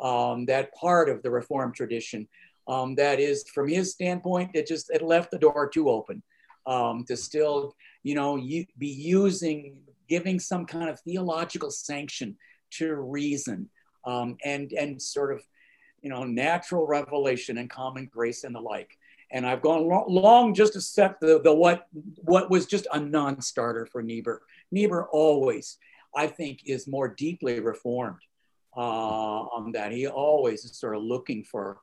Speaker 3: um, that part of the Reformed tradition um, that is, from his standpoint, it just it left the door too open um, to still, you know, you, be using, giving some kind of theological sanction to reason um, and and sort of, you know, natural revelation and common grace and the like and I've gone lo- long just to set the, the what what was just a non-starter for Niebuhr. Niebuhr always, I think, is more deeply reformed uh, on that. He always is sort of looking for,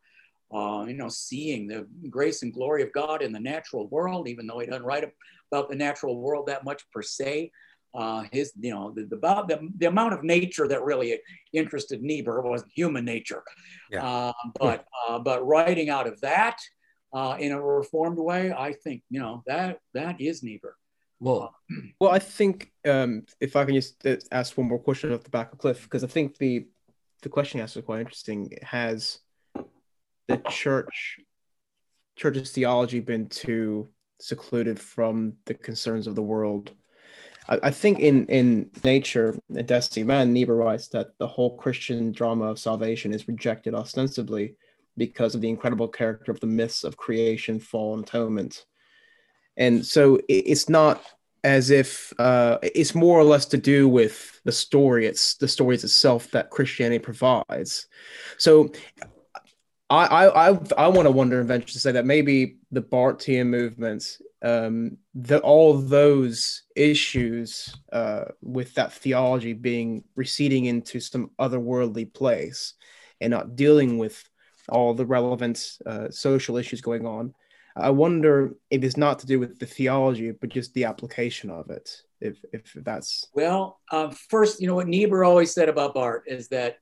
Speaker 3: uh, you know, seeing the grace and glory of God in the natural world, even though he doesn't write about the natural world that much per se. Uh, his, you know, the, the, the, the, amount of nature that really interested Niebuhr was human nature. Yeah. Uh, but, uh, but writing out of that, uh, in a reformed way, I think you know that that is Niebuhr.
Speaker 5: Well, uh, well, I think um, if I can just uh, ask one more question off the back of Cliff, because I think the the question asked is quite interesting. Has the church church's theology been too secluded from the concerns of the world? I, I think in in nature, in Destiny Man, Niebuhr writes that the whole Christian drama of salvation is rejected ostensibly because of the incredible character of the myths of creation, fall, and atonement. And so it's not as if uh, it's more or less to do with the story. It's the stories itself that Christianity provides. So I I I, I want to wonder and venture to say that maybe the Barthian movements, um, all those issues uh, with that theology being receding into some otherworldly place and not dealing with all the relevant uh, social issues going on. I wonder if it's not to do with the theology, but just the application of it. If if that's
Speaker 3: well, uh, first, you know what Niebuhr always said about Barth is that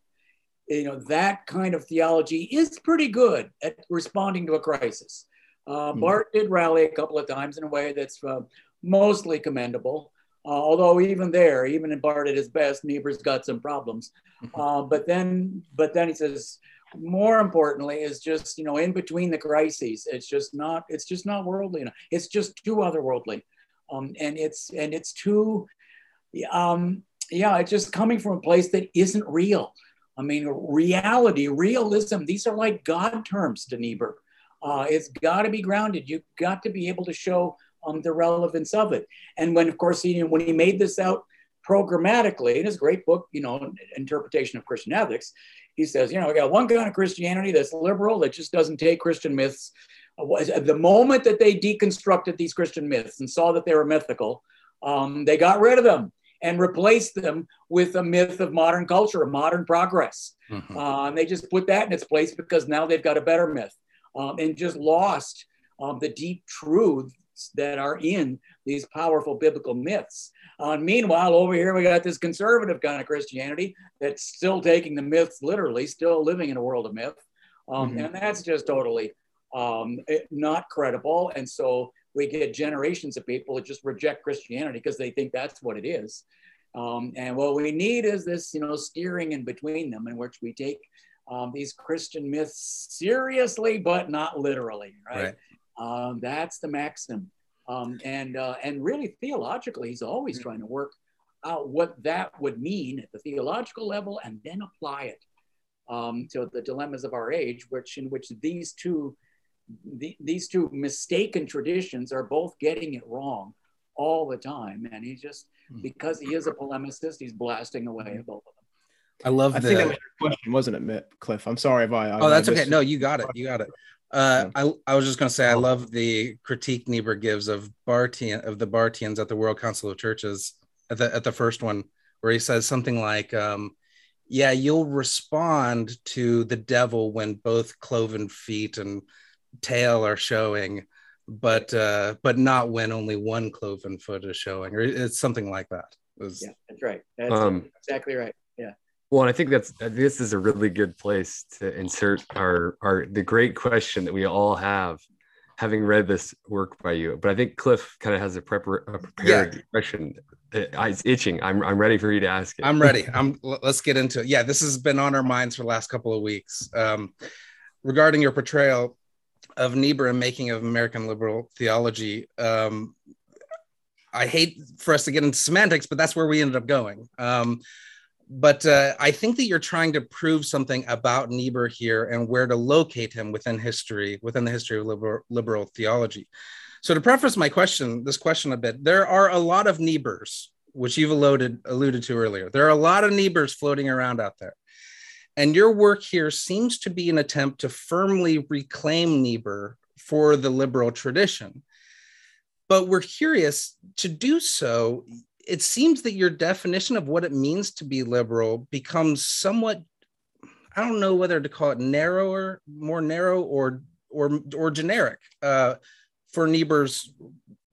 Speaker 3: you know that kind of theology is pretty good at responding to a crisis. Uh, mm-hmm. Barth did rally a couple of times in a way that's uh, mostly commendable. Uh, although even there, even in Barth at his best, Niebuhr's got some problems. Uh, but then, but then he says, more importantly is just you know in between the crises it's just not it's just not worldly enough it's just too otherworldly um, and it's and it's too um, yeah it's just coming from a place that isn't real i mean reality realism these are like god terms to niebuhr uh, it's got to be grounded. You've got to be able to show um, the relevance of it. And when of course he, when he made this out programmatically in his great book you know interpretation of christian ethics he says, you know, we got one kind of Christianity that's liberal that just doesn't take Christian myths. The moment that they deconstructed these Christian myths and saw that they were mythical, um, they got rid of them and replaced them with a myth of modern culture, of modern progress. Mm-hmm. Uh, and they just put that in its place because now they've got a better myth um, and just lost um, the deep truths that are in these powerful biblical myths. Uh, meanwhile, over here, we got this conservative kind of Christianity that's still taking the myths literally, still living in a world of myth. Um, mm-hmm. And that's just totally um, not credible. And so we get generations of people that just reject Christianity because they think that's what it is. Um, and what we need is this, you know, steering in between them in which we take um, these Christian myths seriously, but not literally, right? right. Um, that's the maxim. Um, and, uh, and really theologically, he's always trying to work out what that would mean at the theological level and then apply it um, to the dilemmas of our age, which in which these two, the, these two mistaken traditions are both getting it wrong all the time. And he's just, hmm. because he is a polemicist, he's blasting away at both of them.
Speaker 2: I love I
Speaker 5: the, think that was your question, wasn't it, Cliff? I'm sorry if I.
Speaker 2: I oh, that's okay. No, you got it. You got it. Uh, I, I was just going to say I oh. love the critique Niebuhr gives of Barthian of the Barthians at the World Council of Churches at the at the first one, where he says something like, um, "Yeah, you'll respond to the devil when both cloven feet and tail are showing, but uh, but not when only one cloven foot is showing, or it's something like that."
Speaker 3: Was, yeah, that's right. That's um, exactly right. Yeah.
Speaker 4: Well, and I think that's this is a really good place to insert our our the great question that we all have having read this work by you, but I think Cliff kind of has a, prepar- a prepared yeah. question. It's itching. I'm, I'm ready for you to ask it.
Speaker 2: I'm ready. I'm let's get into it. Yeah, this has been on our minds for the last couple of weeks. Um, regarding your portrayal of Niebuhr and making of American liberal theology, um, I hate for us to get into semantics, but that's where we ended up going. Um, but uh, I think that you're trying to prove something about Niebuhr here and where to locate him within history, within the history of liberal, liberal theology. So to preface my question, this question a bit, there are a lot of Niebuhrs, which you've alluded, alluded to earlier. There are a lot of Niebuhrs floating around out there. And your work here seems to be an attempt to firmly reclaim Niebuhr for the liberal tradition. But we're curious to do so it seems that your definition of what it means to be liberal becomes somewhat i don't know whether to call it narrower more narrow or or or generic uh, for niebuhr's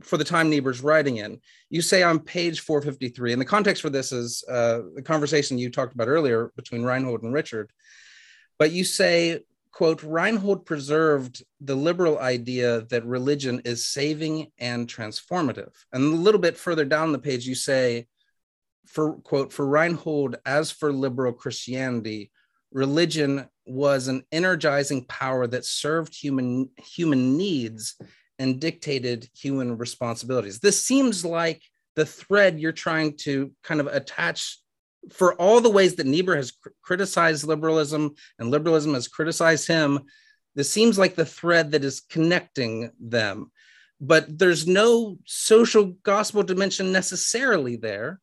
Speaker 2: for the time niebuhr's writing in you say on page 453 and the context for this is uh, the conversation you talked about earlier between reinhold and richard but you say quote, Reinhold preserved the liberal idea that religion is saving and transformative. And a little bit further down the page, you say, for quote, for Reinhold, as for liberal Christianity, religion was an energizing power that served human human needs and dictated human responsibilities. This seems like the thread you're trying to kind of attach for all the ways that Niebuhr has cr- criticized liberalism and liberalism has criticized him, this seems like the thread that is connecting them. But there's no social gospel dimension necessarily there.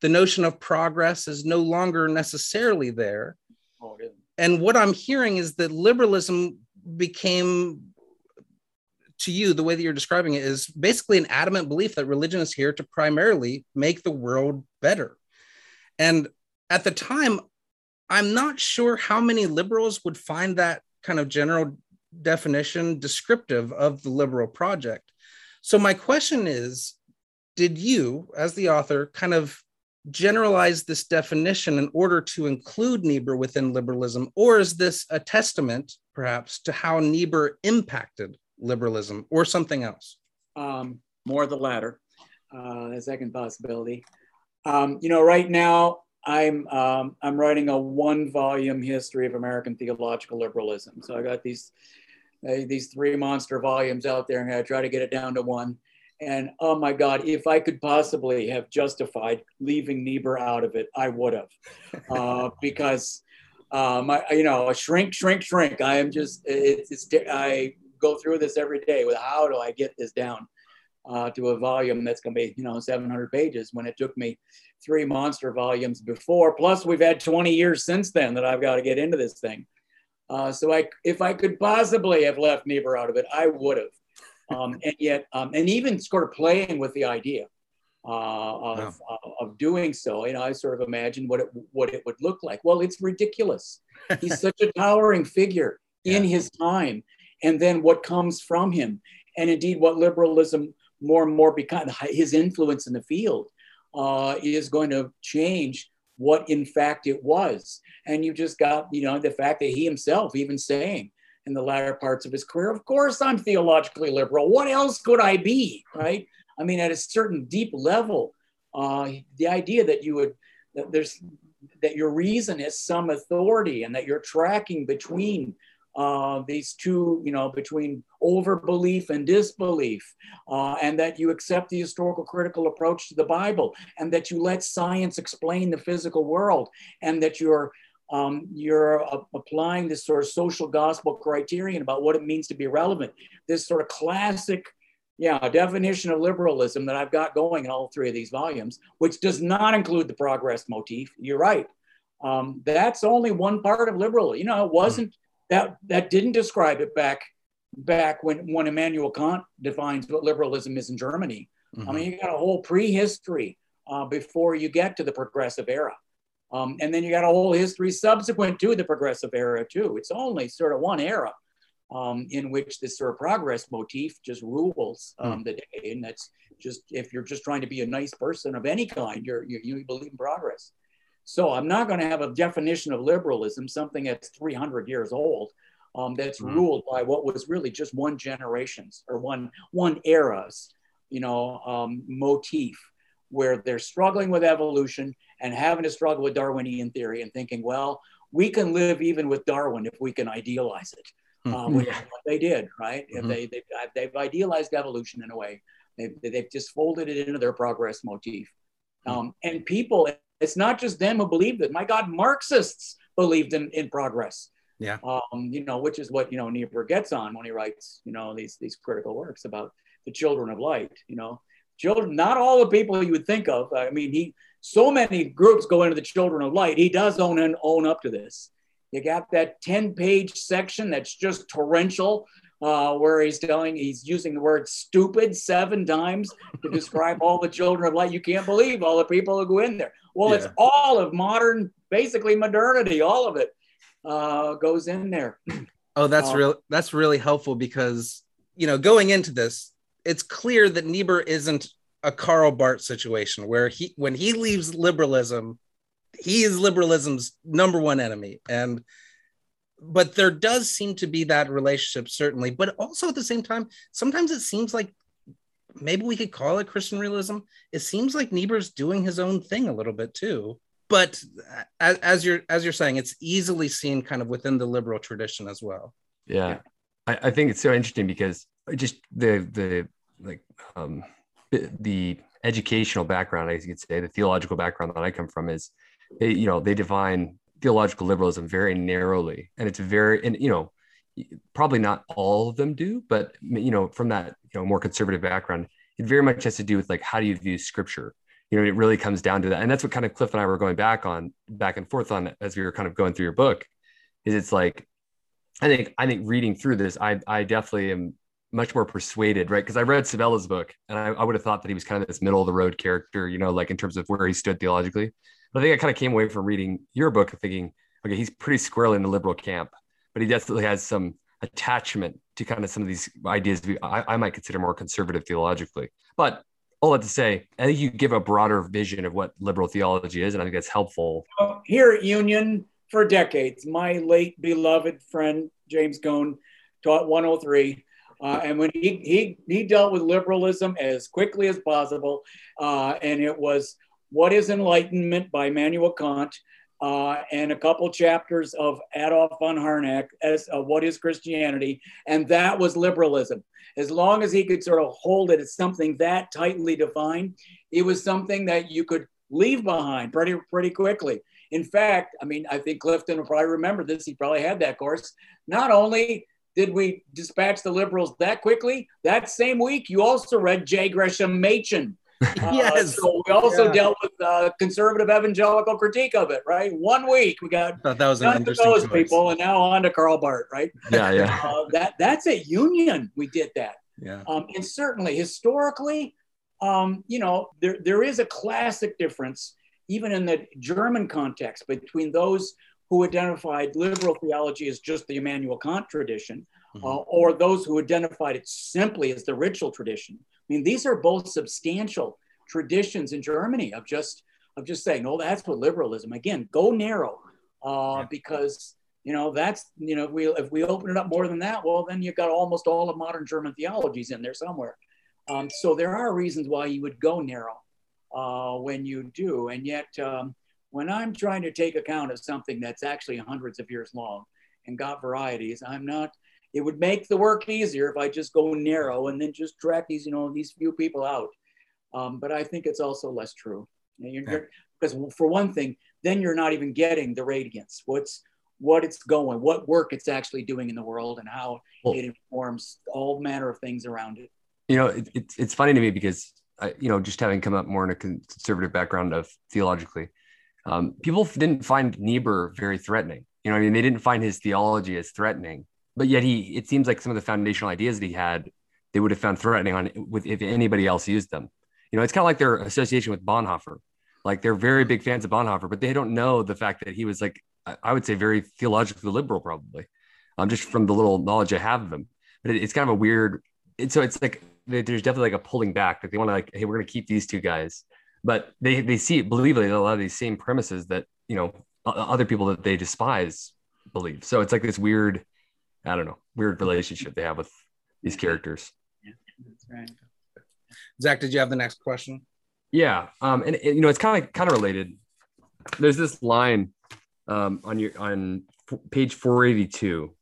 Speaker 2: The notion of progress is no longer necessarily there. Oh, and what I'm hearing is that liberalism became to you, the way that you're describing it is basically an adamant belief that religion is here to primarily make the world better. And at the time, I'm not sure how many liberals would find that kind of general definition descriptive of the liberal project. So, my question is Did you, as the author, kind of generalize this definition in order to include Niebuhr within liberalism, or is this a testament, perhaps, to how Niebuhr impacted liberalism or something else?
Speaker 3: Um, more the latter, uh, the second possibility. Um, you know, right now I'm um, I'm writing a one-volume history of American theological liberalism. So I got these uh, these three monster volumes out there, and I try to get it down to one. And oh my God, if I could possibly have justified leaving Niebuhr out of it, I would have, uh, because um, I, you know, shrink, shrink, shrink. I am just it's, it's I go through this every day with how do I get this down uh, to a volume that's going to be, you know, 700 pages when it took me three monster volumes before. Plus, we've had 20 years since then that I've got to get into this thing. Uh, so, I, if I could possibly have left Niebuhr out of it, I would have. Um, and yet, um, and even sort of playing with the idea uh, of, wow. uh, of doing so, you know, I sort of imagined what it what it would look like. Well, it's ridiculous. He's such a towering figure yeah. in his time, and then what comes from him, and indeed what liberalism more and more become his influence in the field uh, is going to change what in fact it was. And you just got, you know, the fact that he himself even saying in the latter parts of his career, of course I'm theologically liberal. What else could I be? Right. I mean, at a certain deep level, uh, the idea that you would, that there's, that your reason has some authority and that you're tracking between uh, these two, you know, between overbelief and disbelief, uh, and that you accept the historical critical approach to the Bible, and that you let science explain the physical world, and that you're um, you're uh, applying this sort of social gospel criterion about what it means to be relevant. This sort of classic, yeah, definition of liberalism that I've got going in all three of these volumes, which does not include the progress motif. You're right. Um, that's only one part of liberal. You know, it wasn't that that didn't describe it back back when when Immanuel Kant defines what liberalism is in Germany. Mm-hmm. I mean, you got a whole prehistory uh, before you get to the progressive era. Um, and then you got a whole history subsequent to the progressive era too. It's only sort of one era um, in which this sort of progress motif just rules um, mm. the day, and that's just if you're just trying to be a nice person of any kind, you're, you you believe in progress. So I'm not going to have a definition of liberalism, something that's 300 years old. um, that's
Speaker 2: Mhm.
Speaker 3: ruled by what was really just one generation's or one one era's, you know, um, motif, where they're struggling with evolution and having to struggle with Darwinian theory and thinking, well, we can live even with Darwin if we can idealize it,
Speaker 2: Hmm.
Speaker 3: uh, which
Speaker 4: Yeah.
Speaker 3: they did, right?
Speaker 2: Mhm.
Speaker 3: They, they, they've idealized evolution in a way. They've, they've just folded it into their progress motif.
Speaker 2: Hmm.
Speaker 3: Um, and people, it's not just them who believed it. My God, Marxists believed in, in progress.
Speaker 2: Yeah.
Speaker 3: Um, you know, which is what, you know, Niebuhr gets on when he writes, you know, these, these critical works about the children of light, you know, children, not all the people you would think of. I mean, he, so many groups go into the children of light. He does own and own up to this. You got that 10 page section that's just torrential, uh, where he's telling, he's using the word stupid seven times to describe all the children of light. You can't believe all the people who go in there. Well, it's all of modern, basically modernity, all of it uh, goes in there.
Speaker 2: Oh, that's
Speaker 3: Um,
Speaker 2: real. That's really helpful because you know, going into this, it's clear that Niebuhr isn't a Karl Barth situation where he, when he leaves liberalism, he is liberalism's number one enemy, and but there does seem to be that relationship certainly, but also at the same time, sometimes it seems like maybe we could call it Christian realism. It seems like Niebuhr's doing his own thing a little bit too. But as, as you're as you're saying, it's easily seen kind of within the liberal tradition as well.
Speaker 4: Yeah. I, I think it's so interesting because just the the like um the educational background, I guess you could say, the theological background that I come from is they, you know, they define theological liberalism very narrowly. And it's very and you know, probably not all of them do, but you know, from that, you know, more conservative background, it very much has to do with like how do you view scripture? You know, it really comes down to that. And that's what kind of Cliff and I were going back on back and forth on as we were kind of going through your book, is it's like I think I think reading through this, I I definitely am much more persuaded, right? Because I read Sabella's book, and I, I would have thought that he was kind of this middle of the road character, you know, like in terms of where he stood theologically. But I think I kind of came away from reading your book thinking, okay, he's pretty squarely in the liberal camp, but he definitely has some attachment to kind of some of these ideas I, I might consider more conservative theologically. But all that to say, I think you give a broader vision of what liberal theology is, and I think that's helpful.
Speaker 3: Here at Union for decades, my late beloved friend James Cone taught 103. Uh, and when he, he, he dealt with liberalism as quickly as possible, uh, and it was What is Enlightenment by Immanuel Kant, uh, and a couple chapters of Adolf von Harnack as uh, What is Christianity, and that was liberalism. As long as he could sort of hold it as something that tightly defined, it was something that you could leave behind pretty pretty quickly. In fact, I mean, I think Clifton will probably remember this. He probably had that course. Not only did we dispatch the liberals that quickly, that same week you also read J. Gresham Machen. Uh,
Speaker 2: Yes.
Speaker 3: So we also
Speaker 2: Yeah.
Speaker 3: dealt with uh, conservative evangelical critique of it, right? One week we got
Speaker 2: that was an interesting
Speaker 3: those
Speaker 2: choice.
Speaker 3: people, and now on to Karl Barth, right?
Speaker 4: Yeah, yeah.
Speaker 3: Uh, that that's at Union we did that.
Speaker 2: Yeah.
Speaker 3: Um, and certainly historically, um, you know, there, there is a classic difference, even in the German context, between those who identified liberal theology as just the Immanuel Kant tradition, uh,
Speaker 2: Mhm.
Speaker 3: or those who identified it simply as the Ritschl tradition. I mean, these are both substantial traditions in Germany of just of just saying, oh, that's what liberalism. Again, go narrow, uh,
Speaker 2: Yeah.
Speaker 3: because you know that's you know if we if we open it up more than that, well, then you've got almost all of modern German theologies in there somewhere. Um, so there are reasons why you would go narrow uh, when you do, and yet um, when I'm trying to take account of something that's actually hundreds of years long and got varieties, I'm not. It would make the work easier if I just go narrow and then just track these, you know, these few people out. Um, but I think it's also less true.
Speaker 2: Yeah.
Speaker 3: because for one thing, then you're not even getting the radiance. What's what it's going, what work it's actually doing in the world, and how
Speaker 4: Well-
Speaker 3: it informs all manner of things around it.
Speaker 4: you know it, it's it's funny to me because I, you know just having come up more in a conservative background of theologically um, people didn't find niebuhr very threatening you know i mean they didn't find his theology as threatening but yet he it seems like some of the foundational ideas that he had they would have found threatening on with if anybody else used them. You know it's kind of like their association with bonhoeffer. Like they're very big fans of bonhoeffer but they don't know the fact that he was like i would say very theologically liberal probably um, just from the little knowledge i have of him. But it, it's kind of a weird it, so it's like there's definitely like a pulling back that they want to like hey we're going to keep these two guys. But they they see believe it a lot of these same premises that you know other people that they despise believe. So it's like this weird I don't know, weird relationship they have with these characters.
Speaker 3: Yeah, that's right.
Speaker 2: Zach, did you have the next question?
Speaker 4: Yeah, um, and, and, you know it's kind of kind of related. There's this line um, on your on page 482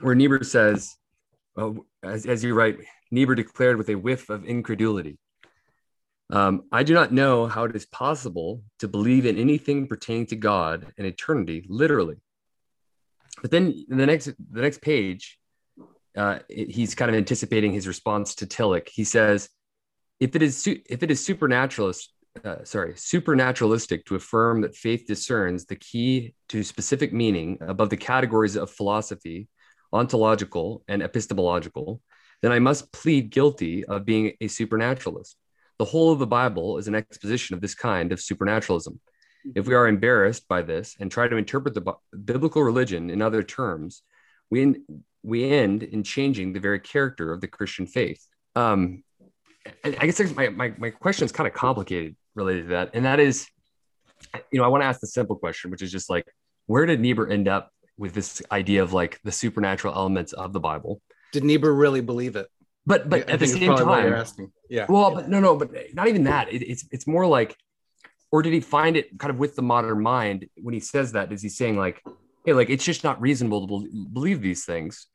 Speaker 4: where Niebuhr says, oh, as, as you write, Niebuhr declared with a whiff of incredulity. Um, I do not know how it is possible to believe in anything pertaining to God and eternity, literally. But then the next the next page, uh, it, he's kind of anticipating his response to Tillich. He says, "If it is if it is supernaturalist, uh, sorry, supernaturalistic to affirm that faith discerns the key to specific meaning above the categories of philosophy, ontological and epistemological, then I must plead guilty of being a supernaturalist. The whole of the Bible is an exposition of this kind of supernaturalism. If we are embarrassed by this and try to interpret the biblical religion in other terms, we, in, we end in changing the very character of the Christian faith. Um, I guess my, my, my question is kind of complicated related to that. And that is, you know, I want to ask the simple question, which is just like, where did Niebuhr end up with this idea of like the supernatural elements of the Bible?
Speaker 2: Did Niebuhr really believe it?
Speaker 4: But but I at the same time,
Speaker 2: yeah.
Speaker 4: Well, but no, no, but not even that. It, it's it's more like, or did he find it kind of with the modern mind when he says that? Is he saying like, hey, like it's just not reasonable to believe these things?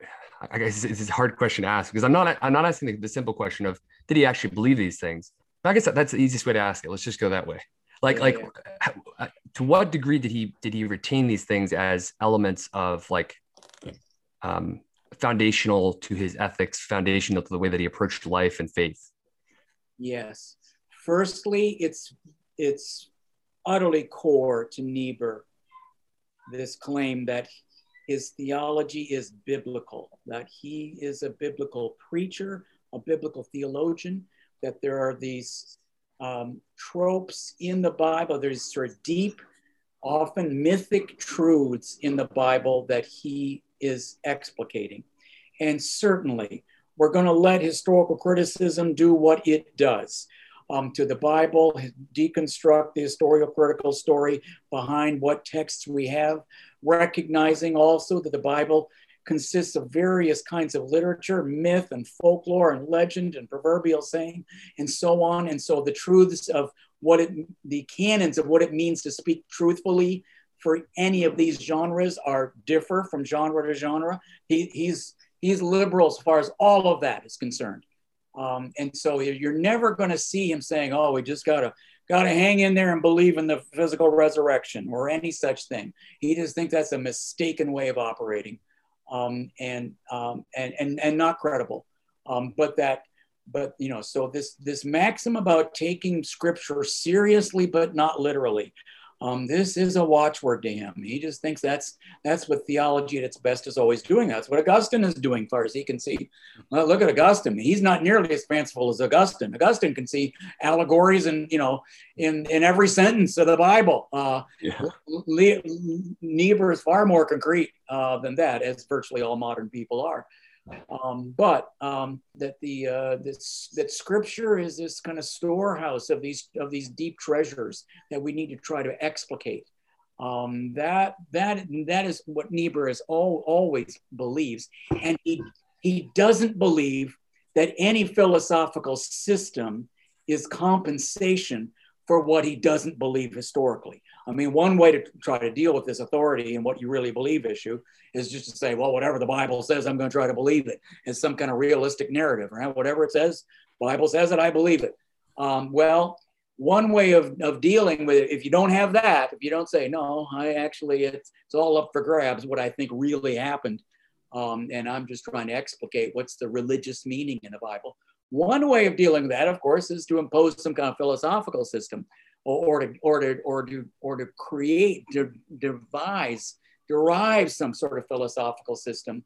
Speaker 4: I guess it's a hard question to ask because I'm not I'm not asking the, the simple question of did he actually believe these things. But I guess that, that's the easiest way to ask it. Let's just go that way. Like yeah, like yeah. Uh, to what degree did he did he retain these things as elements of like um foundational to his ethics, foundational to the way that he approached life and faith?
Speaker 3: Yes. Firstly, it's it's utterly core to Niebuhr this claim that his theology is biblical, that he is a biblical preacher, a biblical theologian, that there are these um, tropes in the Bible, there's sort of deep, often mythic truths in the Bible that he is explicating. And certainly, we're going to let historical criticism do what it does um, to the Bible, deconstruct the historical critical story behind what texts we have, recognizing also that the Bible consists of various kinds of literature, myth and folklore and legend and proverbial saying and so on. And so the truths of what it, the canons of what it means to speak truthfully for any of these genres are differ from genre to genre. He, he's he's liberal as far as all of that is concerned. Um, and so you're never going to see him saying, "Oh, we just gotta gotta hang in there and believe in the physical resurrection" or any such thing. He just thinks that's a mistaken way of operating, um, and, um, and and and not credible. Um, but that, but you know, so this this maxim about taking Scripture seriously but not literally. Um, this is a watchword to him. He just thinks that's that's what theology at its best is always doing. That's what Augustine is doing, far as he can see. Well, look at Augustine. He's not nearly as fanciful as Augustine. Augustine can see allegories and you know in in every sentence of the Bible. Uh, yeah. Niebuhr is far more concrete uh, than that, as virtually all modern people are. Um, but um, that the uh, this, that Scripture is this kind of storehouse of these of these deep treasures that we need to try to explicate. Um, that that that is what Niebuhr is all, always believes, and he he doesn't believe that any philosophical system is compensation for what he doesn't believe historically. I mean, one way to try to deal with this authority and what you really believe issue is just to say, well, whatever the Bible says, I'm going to try to believe it. It's some kind of realistic narrative, right? Whatever it says, Bible says it, I believe it. Um, well, one way of, of dealing with it, if you don't have that, if you don't say, no, I actually, it's, it's all up for grabs what I think really happened. Um, and I'm just trying to explicate what's the religious meaning in the Bible. One way of dealing with that, of course, is to impose some kind of philosophical system or, or, to, or, to, or, to, or to create, to devise, derive some sort of philosophical system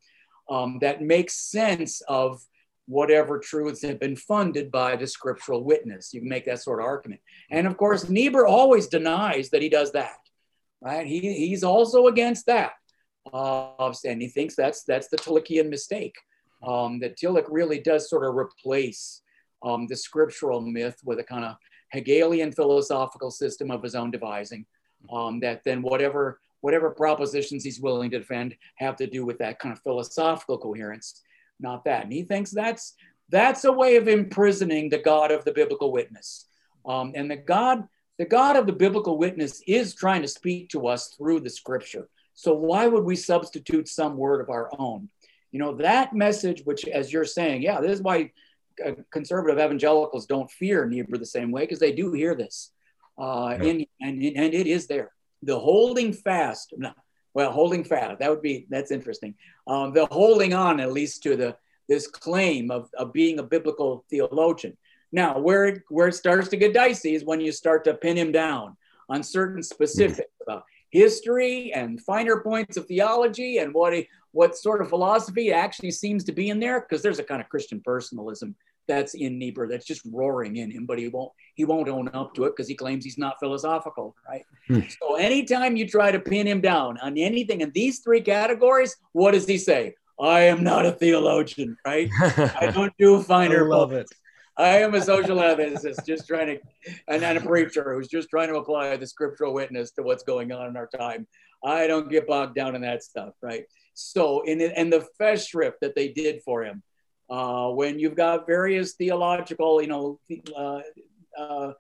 Speaker 3: um, that makes sense of whatever truths have been funded by the scriptural witness. You can make that sort of argument. And of course, Niebuhr always denies that he does that, right? He, he's also against that. Uh, and he thinks that's, that's the Tillichian mistake um, that Tillich really does sort of replace um, the scriptural myth with a kind of Hegelian philosophical system of his own devising. Um, that then whatever whatever propositions he's willing to defend have to do with that kind of philosophical coherence, not that. And he thinks that's that's a way of imprisoning the God of the biblical witness. Um, and the God, the God of the biblical witness is trying to speak to us through the scripture. So why would we substitute some word of our own? You know, that message, which, as you're saying, yeah, this is why uh, conservative evangelicals don't fear Niebuhr the same way, because they do hear this. Uh, yeah. in, and, and it is there. The holding fast, no, well, holding fast, that would be, that's interesting. Um, the holding on, at least, to the this claim of, of being a biblical theologian. Now, where it, where it starts to get dicey is when you start to pin him down on certain specifics mm-hmm. about history and finer points of theology and what he, what sort of philosophy actually seems to be in there because there's a kind of Christian personalism that's in Niebuhr that's just roaring in him, but he won't he won't own up to it because he claims he's not philosophical, right? Hmm. So anytime you try to pin him down on anything in these three categories, what does he say? I am not a theologian, right? I don't do finer.
Speaker 2: I love it.
Speaker 3: I am a social ethicist, just trying to, and, and a preacher who's just trying to apply the scriptural witness to what's going on in our time. I don't get bogged down in that stuff, right? So, in and the festschrift that they did for him, uh, when you've got various theological, you know, uh, uh,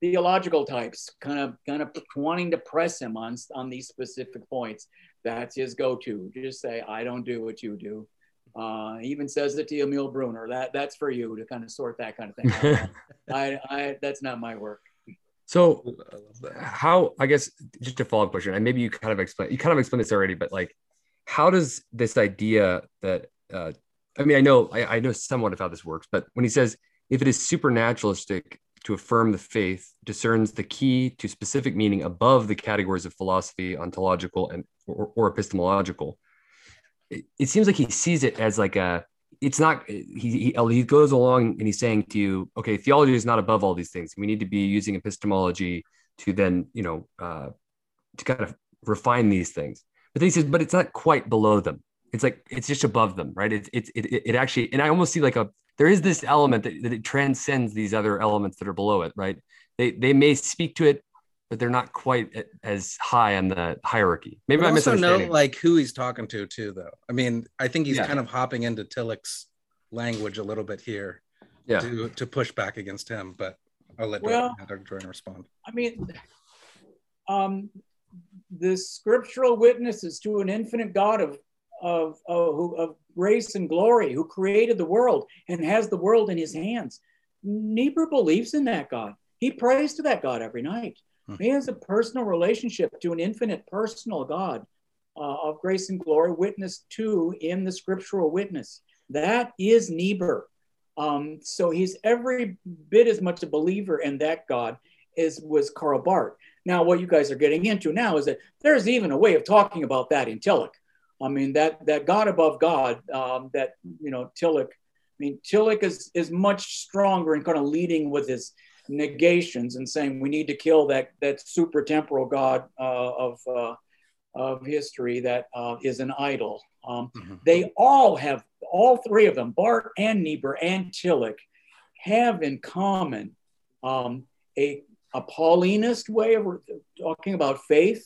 Speaker 3: theological types, kind of, kind of wanting to press him on on these specific points, that's his go-to. Just say, I don't do what you do. Uh, he even says it to Emil Brunner. That that's for you to kind of sort that kind of thing. I, I that's not my work.
Speaker 4: So, how I guess just a follow up question, and maybe you kind of explain you kind of explained this already, but like, how does this idea that uh, I mean, I know I, I know somewhat of how this works, but when he says if it is supernaturalistic to affirm the faith discerns the key to specific meaning above the categories of philosophy, ontological, and or, or epistemological. It, it, seems like he sees it as like a. It's not. He, he he goes along and he's saying to you, okay, theology is not above all these things. We need to be using epistemology to then you know uh, to kind of refine these things. But then he says, but it's not quite below them. It's like it's just above them, right? It's it, it, it actually, and I almost see like a there is this element that, that it transcends these other elements that are below it, right? They they may speak to it, but they're not quite as high on the hierarchy. Maybe
Speaker 2: I also know like who he's talking to too, though. I mean, I think he's yeah. kind of hopping into Tillich's language a little bit here, yeah, to to push back against him. But I'll let well, Dr. Dorrien respond.
Speaker 3: I mean, um, the scriptural witnesses to an infinite God of of, of, of grace and glory, who created the world and has the world in his hands. Niebuhr believes in that God. He prays to that God every night. Hmm. He has a personal relationship to an infinite personal God uh, of grace and glory, witnessed to in the scriptural witness. That is Niebuhr. Um, so he's every bit as much a believer in that God as was Karl Barth. Now, what you guys are getting into now is that there's even a way of talking about that in Tillich. I mean, that that God above God, um, that you know, Tillich. I mean, Tillich is is much stronger in kind of leading with his negations and saying we need to kill that that super temporal God uh, of uh, of history that uh, is an idol. Um, mm-hmm. They all have all three of them, Barth and Niebuhr and Tillich, have in common um, a a Paulinist way of talking about faith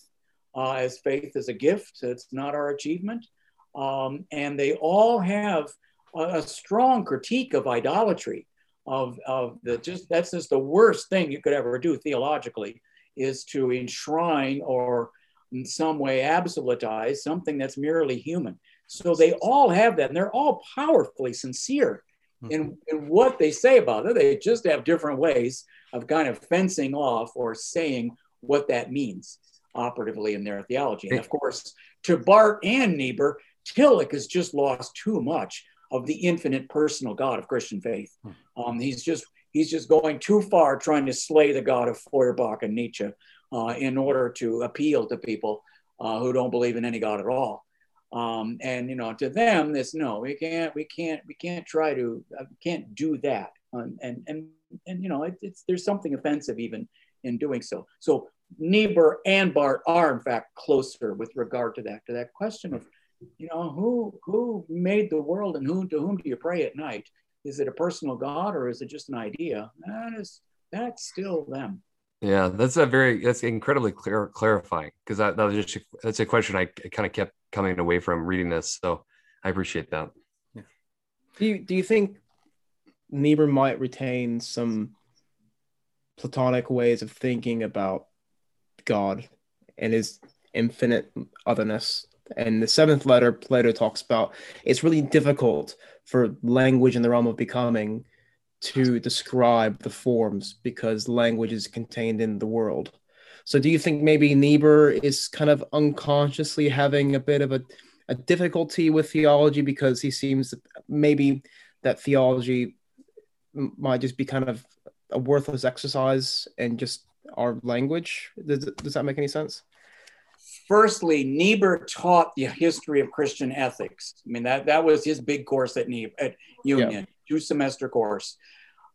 Speaker 3: uh, as faith is a gift. It's not our achievement. Um, and they all have a, a, strong critique of idolatry, of, of the just that's just the worst thing you could ever do theologically is to enshrine or in some way absolutize something that's merely human. So they all have that, and they're all powerfully sincere in, in what they say about it. They just have different ways of kind of fencing off or saying what that means operatively in their theology. And of course, to Barth and Niebuhr, Tillich has just lost too much of the infinite personal God of Christian faith. Hmm. Um, he's just he's just going too far trying to slay the God of Feuerbach and Nietzsche uh, in order to appeal to people uh, who don't believe in any God at all. Um, and you know, to them, this no, we can't, we can't, we can't try to, uh, can't do that. Um, and and and you know, it, it's there's something offensive even in doing so. So Niebuhr and Barth are in fact closer with regard to that, to that question of, you know, who who made the world and who to whom do you pray at night? Is it a personal God or is it just an idea? That is that's still them.
Speaker 4: Yeah, that's a very that's incredibly clear clarifying because that, that was just a, that's a question I kind of kept coming away from reading this. So I appreciate that.
Speaker 5: Do you do you think Niebuhr might retain some Platonic ways of thinking about God and his infinite otherness? And the seventh letter, Plato talks about it's really difficult for language in the realm of becoming to describe the forms because language is contained in the world. So, do you think maybe Niebuhr is kind of unconsciously having a bit of a, a difficulty with theology because he seems maybe that theology might just be kind of a worthless exercise and just our language? Does, does that make any sense?
Speaker 3: Firstly, Niebuhr taught the history of Christian ethics. I mean, that, that was his big course at, Niebuhr, at Union, yeah. Two semester course.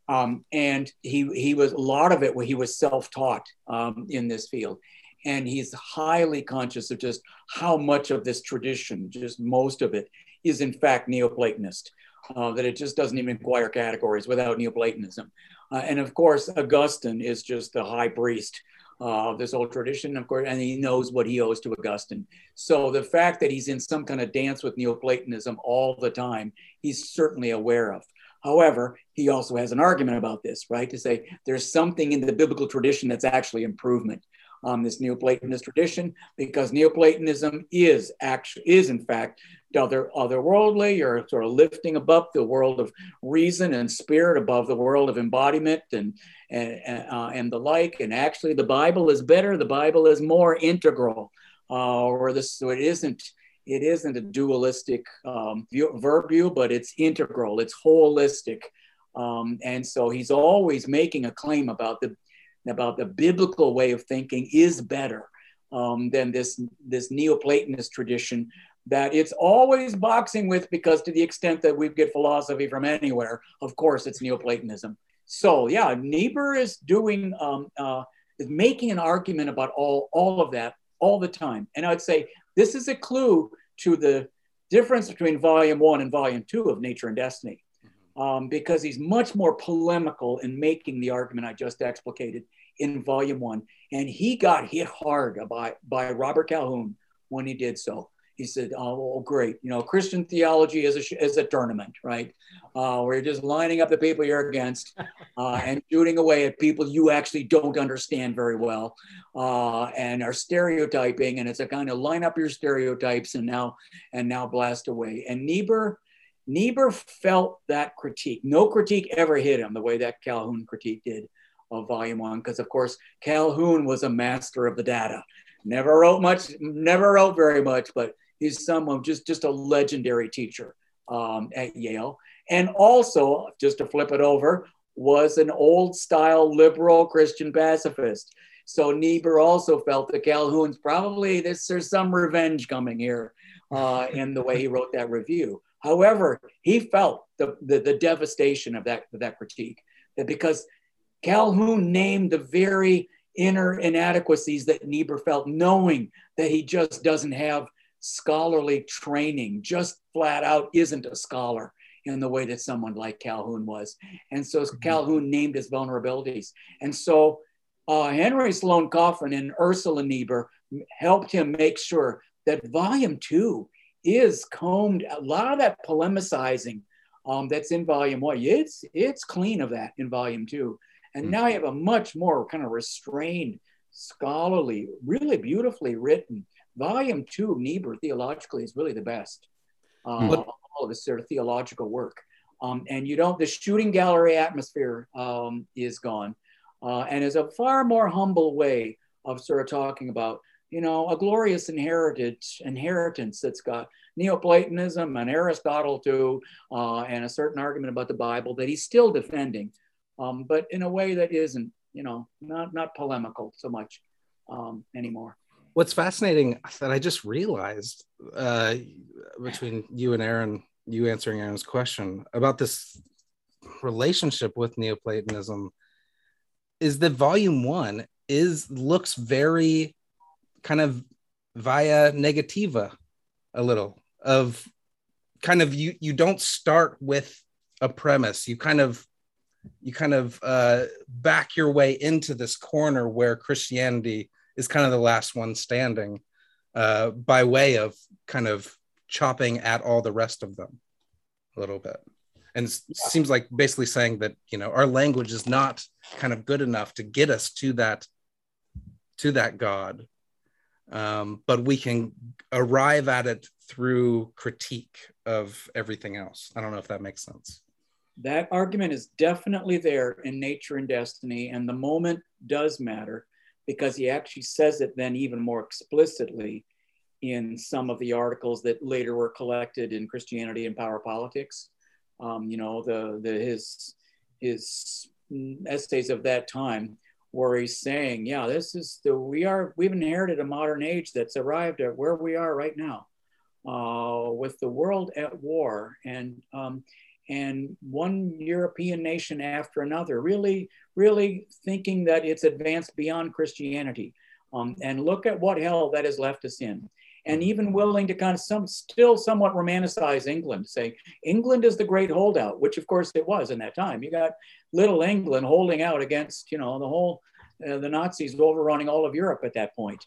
Speaker 3: Um, and he, he was a lot of it where he was self-taught um, in this field. And he's highly conscious of just how much of this tradition, just most of it, is in fact Neoplatonist. Uh, that it just doesn't even acquire categories without Neoplatonism. Uh, and of course, Augustine is just the high priest uh, of this old tradition, of course, and he knows what he owes to Augustine. So the fact that he's in some kind of dance with Neoplatonism all the time, he's certainly aware of. However, he also has an argument about this, right? To say there's something in the biblical tradition that's actually improvement on this Neoplatonist tradition, because Neoplatonism is actually is in fact other otherworldly or sort of lifting above the world of reason and spirit above the world of embodiment and and, uh, and the like. And actually, the Bible is better. The Bible is more integral, uh, or this so it isn't it isn't a dualistic um, view, but it's integral. It's holistic. Um, and so he's always making a claim about the about the biblical way of thinking is better um, than this this Neoplatonist tradition that it's always boxing with because to the extent that we get philosophy from anywhere, of course, it's Neoplatonism. So yeah, Niebuhr is doing um, uh, is making an argument about all all of that all the time, and I'd say this is a clue to the difference between Volume One and Volume Two of Nature and Destiny, um, because he's much more polemical in making the argument I just explicated in Volume One, and he got hit hard by by Robert Calhoun when he did so he said, "Oh, great. You know, Christian theology is a is a tournament, right? Uh, where you're just lining up the people you're against uh, and shooting away at people you actually don't understand very well, uh, and are stereotyping. And it's a kind of line up your stereotypes and now and now blast away. And Niebuhr." Niebuhr felt that critique. No critique ever hit him the way that Calhoun critique did of volume one, because of course Calhoun was a master of the data. Never wrote much, never wrote very much, but He's someone just just a legendary teacher um, at Yale, and also just to flip it over, was an old style liberal Christian pacifist. So Niebuhr also felt that Calhoun's probably this, there's some revenge coming here uh, in the way he wrote that review. However, he felt the, the, the devastation of that, of that critique, that because Calhoun named the very inner inadequacies that Niebuhr felt, knowing that he just doesn't have scholarly training, just flat out isn't a scholar in the way that someone like Calhoun was. And so mm-hmm. Calhoun named his vulnerabilities. And so uh, Henry Sloane Coffin and Ursula Niebuhr helped him make sure that volume two is combed. A lot of that polemicizing um, that's in volume one, it's, it's clean of that in volume two. And mm-hmm. now you have a much more kind of restrained, scholarly, really beautifully written volume two of Niebuhr theologically is really the best. Uh, all of his sort of theological work. Um, and you don't, the shooting gallery atmosphere um, is gone. Uh, and is a far more humble way of sort of talking about, you know, a glorious inheritance, inheritance that's got Neoplatonism and Aristotle too, uh, and a certain argument about the Bible that he's still defending, um, but in a way that isn't, you know, not, not polemical so much um, anymore
Speaker 2: what's fascinating that I just realized uh, between you and Aaron, you answering Aaron's question about this relationship with Neoplatonism is that volume one is looks very kind of via negativa a little of kind of you you don't start with a premise. You kind of you kind of uh, back your way into this corner where Christianity is kind of the last one standing uh, by way of kind of chopping at all the rest of them a little bit. And it yeah. seems like basically saying that, you know, our language is not kind of good enough to get us to that to that God. Um, but we can arrive at it through critique of everything else. I don't know if that makes sense.
Speaker 3: That argument is definitely there in Nature and Destiny, and the moment does matter because he actually says it then even more explicitly in some of the articles that later were collected in Christianity and Power Politics. Um, you know, the, the his his essays of that time where he's saying, yeah, this is the we are we've inherited a modern age that's arrived at where we are right now, uh, with the world at war and um, and one European nation after another, really, really thinking that it's advanced beyond Christianity. Um, and look at what hell that has left us in. And even willing to kind of some still somewhat romanticize England, say England is the great holdout, which of course it was in that time. You got little England holding out against, you know, the whole uh, the Nazis overrunning all of Europe at that point.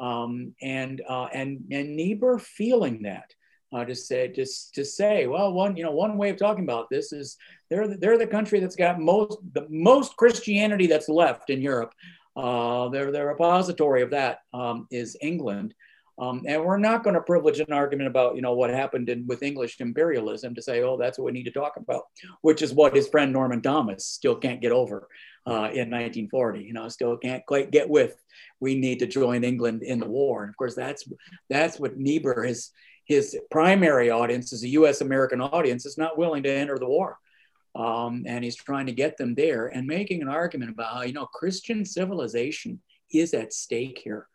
Speaker 3: Um, and uh, and and Niebuhr feeling that uh, to say just to say well one you know one way of talking about this is they're the, they're the country that's got most the most Christianity that's left in Europe. Uh, their their repository of that um, is England. Um, and we're not going to privilege an argument about, you know, what happened in, with English imperialism to say, oh, that's what we need to talk about, which is what his friend Norman Thomas still can't get over uh, in 1940. You know, still can't quite get with. We need to join England in the war, and of course, that's that's what Niebuhr his his primary audience is a U.S. American audience is not willing to enter the war. Um, and he's trying to get them there and making an argument about how you know Christian civilization is at stake here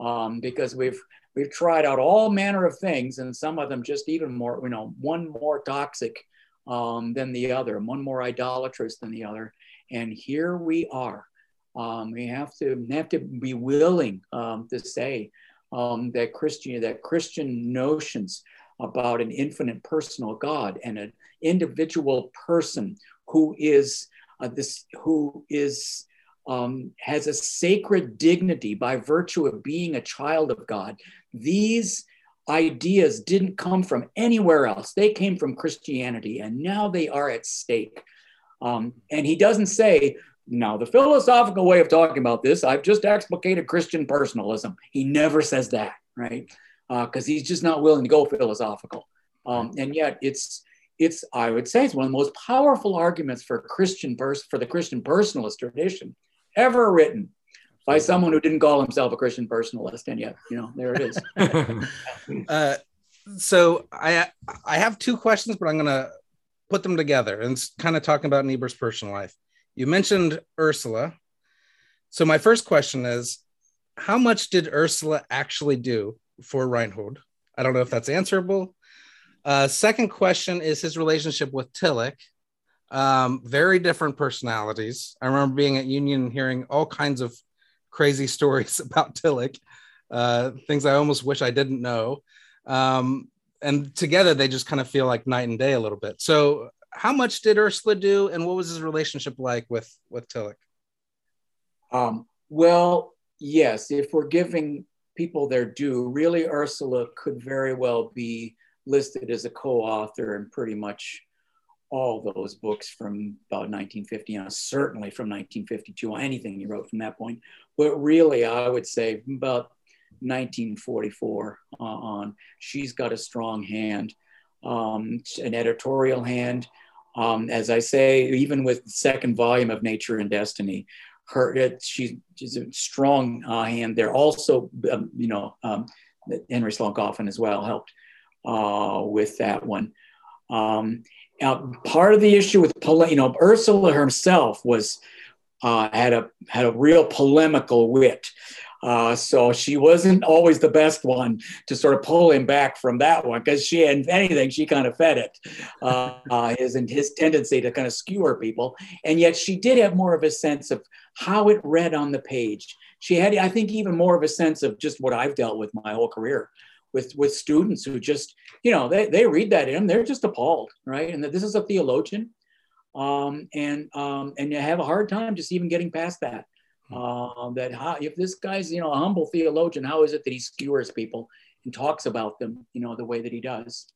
Speaker 3: um, because we've we've tried out all manner of things, and some of them just even more, you know, one more toxic um, than the other, one more idolatrous than the other. And here we are. Um, we have to have to be willing um, to say um, that Christian that Christian notions about an infinite personal God and an individual person who is uh, this who is um, has a sacred dignity by virtue of being a child of God. These ideas didn't come from anywhere else. They came from Christianity, and now they are at stake. Um, and he doesn't say, now, the philosophical way of talking about this, I've just explicated Christian personalism. He never says that, right? Because uh, he's just not willing to go philosophical. Um, and yet, it's it's I would say it's one of the most powerful arguments for Christian pers- for the Christian personalist tradition ever written by someone who didn't call himself a Christian personalist, and yet, you know, there it is.
Speaker 2: uh, so I I have two questions, but I'm gonna put them together and kind of talking about Niebuhr's personal life. You mentioned Ursula. So my first question is, how much did Ursula actually do for Reinhold? I don't know if that's answerable. Uh, second question is his relationship with Tillich. Um, very different personalities. I remember being at Union and hearing all kinds of crazy stories about Tillich, uh, things I almost wish I didn't know. Um, and together they just kind of feel like night and day a little bit. So, how much did Ursula do, and what was his relationship like with with Tillich?
Speaker 3: Um, well, yes, if we're giving people their due, really Ursula could very well be listed as a co-author in pretty much all those books from about 1950 on, certainly from 1952, on anything he wrote from that point. But really, I would say about 1944 uh, on, she's got a strong hand, um, an editorial hand. Um, as I say, even with the second volume of Nature and Destiny, her it, she, she's a strong uh, hand there. Also, um, you know, um, Henry Sloane Coffin as well helped uh, with that one. Um, now, part of the issue with you know Ursula herself was uh, had a had a real polemical wit. Uh, so she wasn't always the best one to sort of pull him back from that one because she, if anything, she kind of fed it, uh, uh, his his tendency to kind of skewer people. And yet she did have more of a sense of how it read on the page. She had, I think, even more of a sense of just what I've dealt with my whole career, with with students who just you know they, they read that in they're just appalled right and that this is a theologian um, and um, and you have a hard time just even getting past that. Uh, that how, if this guy's you know a humble theologian, how is it that he skewers people and talks about them you know the way that he does?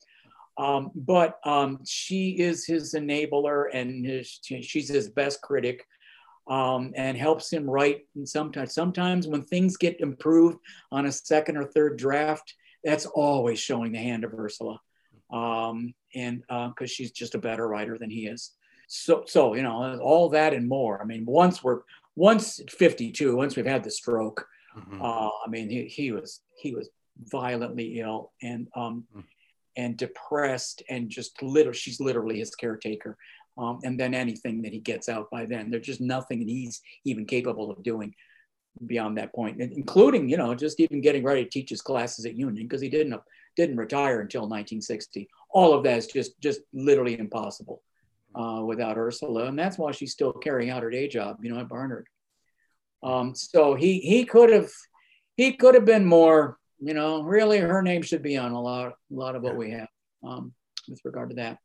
Speaker 3: Um, but um, she is his enabler and his, she's his best critic um, and helps him write. And sometimes, sometimes when things get improved on a second or third draft, that's always showing the hand of Ursula, um, and because uh, she's just a better writer than he is. So, so you know, all that and more. I mean, once we're once 52, once we've had the stroke, mm-hmm. uh, I mean, he, he was he was violently ill and um, mm-hmm. and depressed and just literally, she's literally his caretaker. Um, and then anything that he gets out by then, there's just nothing that he's even capable of doing beyond that point, including you know just even getting ready to teach his classes at Union because he didn't didn't retire until 1960. All of that is just just literally impossible uh, without Ursula, and that's why she's still carrying out her day job, you know, at Barnard. Um, so he he could have he could have been more, you know. Really, her name should be on a lot a lot of what we have um, with regard to that.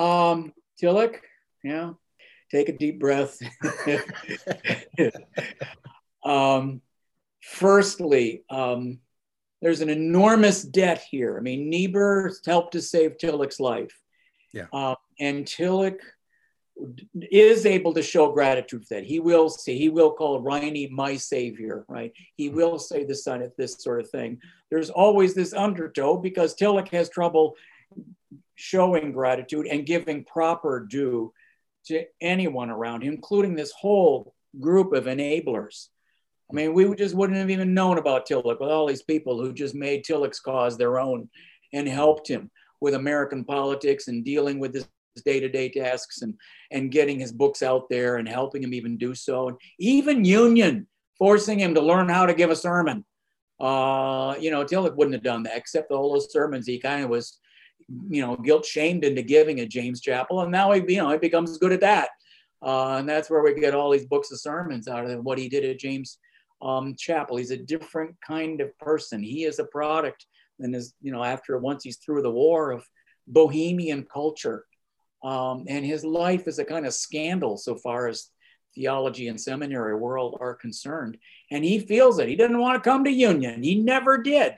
Speaker 3: Um, Tillich, yeah, take a deep breath. um, firstly, um, there's an enormous debt here. I mean, Niebuhr helped to save Tillich's life.
Speaker 2: Yeah.
Speaker 3: Uh, and Tillich is able to show gratitude for that. He will say, he will call Reinie my savior, right? He mm-hmm. will say the son of this sort of thing. There's always this undertow because Tillich has trouble showing gratitude and giving proper due to anyone around him, including this whole group of enablers. I mean, we just wouldn't have even known about Tillich with all these people who just made Tillich's cause their own and helped him with American politics and dealing with his day-to-day tasks and and getting his books out there and helping him even do so and even union forcing him to learn how to give a sermon uh you know tillich wouldn't have done that except all those sermons he kind of was you know, guilt shamed into giving at James Chapel, and now he, you know, he becomes good at that. Uh, and that's where we get all these books of sermons out of what he did at James um, Chapel. He's a different kind of person. He is a product, and is you know, after once he's through the war of Bohemian culture, um, and his life is a kind of scandal so far as theology and seminary world are concerned. And he feels it. He didn't want to come to Union. He never did.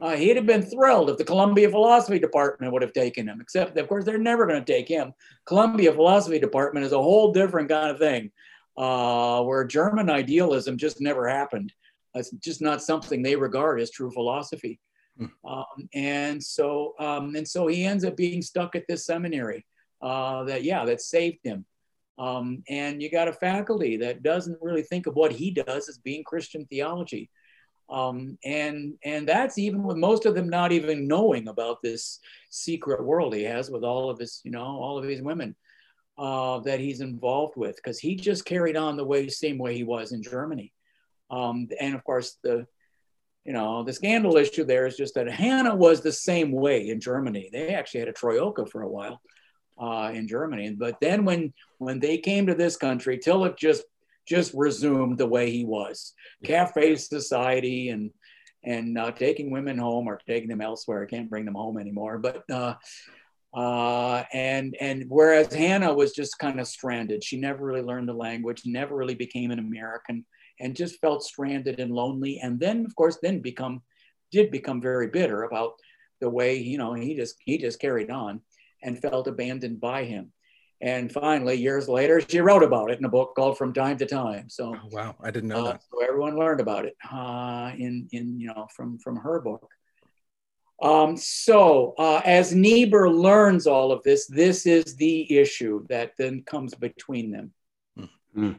Speaker 3: Uh, he'd have been thrilled if the Columbia Philosophy Department would have taken him, except, of course, they're never going to take him. Columbia Philosophy Department is a whole different kind of thing, uh, where German idealism just never happened. It's just not something they regard as true philosophy. Um, and so, um, and so he ends up being stuck at this seminary. Uh, that yeah, that saved him. Um, and you got a faculty that doesn't really think of what he does as being Christian theology. Um, and and that's even with most of them not even knowing about this secret world he has with all of his you know all of his women uh, that he's involved with because he just carried on the way same way he was in Germany um, and of course the you know the scandal issue there is just that Hannah was the same way in Germany. They actually had a troika for a while uh, in Germany. But then when when they came to this country Tillich just just resumed the way he was. Cafe society and and uh, taking women home or taking them elsewhere. I can't bring them home anymore. But uh, uh, and and whereas Hannah was just kind of stranded, she never really learned the language, never really became an American, and just felt stranded and lonely. And then, of course, then become did become very bitter about the way you know he just he just carried on and felt abandoned by him. And finally, years later, she wrote about it in a book called From Time to Time. So
Speaker 2: oh, wow, I didn't know uh, that.
Speaker 3: So everyone learned about it uh, in in you know from from her book. Um, so uh, as Niebuhr learns all of this, this is the issue that then comes between them,
Speaker 4: mm.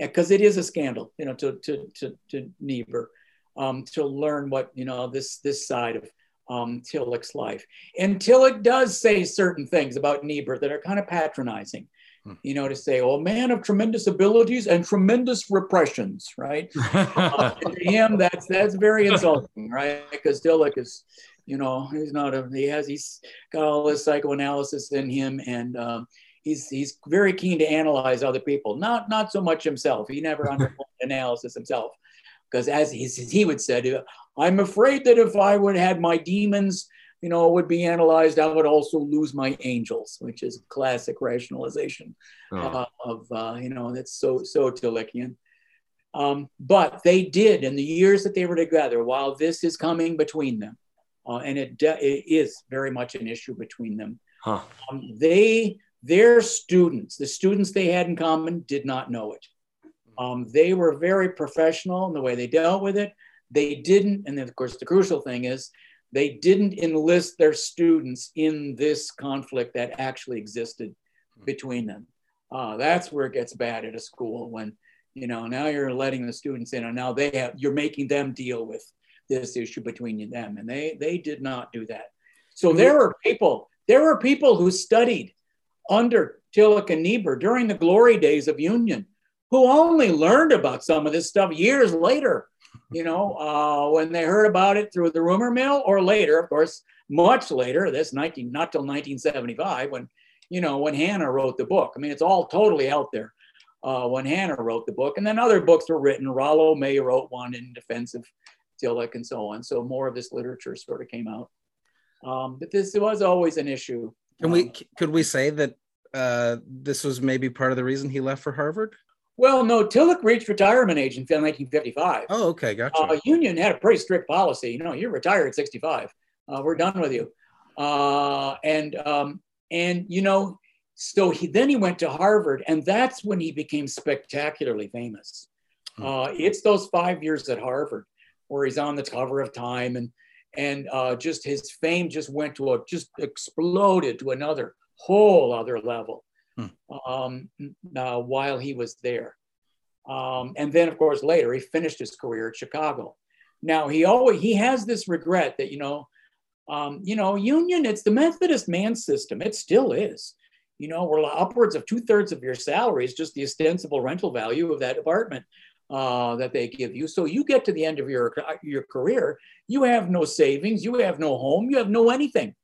Speaker 3: Because it is a scandal, you know, to to to, to Niebuhr um, to learn what you know this this side of um, Tillich's life. And Tillich does say certain things about Niebuhr that are kind of patronizing. Hmm. You know, to say, "Oh, man of tremendous abilities and tremendous repressions," right? uh, to him, that's that's very insulting, right? Because Tillich is, you know, he's not a he has he's got all this psychoanalysis in him, and um, he's he's very keen to analyze other people, not not so much himself. He never underwent analysis himself, because as he, he would say, I'm afraid that if I would had my demons you know, would be analyzed, I would also lose my angels, which is classic rationalization
Speaker 4: Oh.
Speaker 3: uh, of, uh, you know, that's so, so Tillichian. Um, but they did in the years that they were together, while this is coming between them, uh, and it, de- it is very much an issue between them.
Speaker 4: Huh.
Speaker 3: Um, they, their students, the students they had in common, did not know it. Um, they were very professional in the way they dealt with it. They didn't, and then of course the crucial thing is they didn't enlist their students in this conflict that actually existed between them. Uh, that's where it gets bad at a school when you know now you're letting the students in and now they have you're making them deal with this issue between them and they they did not do that so there were people there were people who studied under tillich and niebuhr during the glory days of union who only learned about some of this stuff years later you know uh, when they heard about it through the rumor mill or later of course much later this 19 not till 1975 when you know when hannah wrote the book i mean it's all totally out there uh, when Hannah wrote the book. And then other books were written. Rollo May wrote one in defense of Tillich and so on. So more of this literature sort of came out. Um, but this was always an issue.
Speaker 2: Can we
Speaker 3: Um,
Speaker 2: could we say that uh, this was maybe part of the reason he left for Harvard?
Speaker 3: well, no, Tillich reached retirement age in 1955.
Speaker 2: Oh, okay, gotcha.
Speaker 3: Uh, Union had a pretty strict policy. You know, you're retired at 65. Uh, we're done with you. Uh, and um, and you know, so he then he went to Harvard, and that's when he became spectacularly famous.
Speaker 2: Hmm.
Speaker 3: Uh, it's those five years at Harvard where he's on the cover of Time, and and uh, just his fame just went to a just exploded to another whole other level um, uh, while he was there. Um, and then, of course, later he finished his career at Chicago. Now he always he has this regret that you know, um, you know, Union. It's the Methodist man system. It still is. You know, where upwards of two thirds of your salary is just the ostensible rental value of that apartment uh, that they give you. So you get to the end of your your career, you have no savings, you have no home, you have no anything,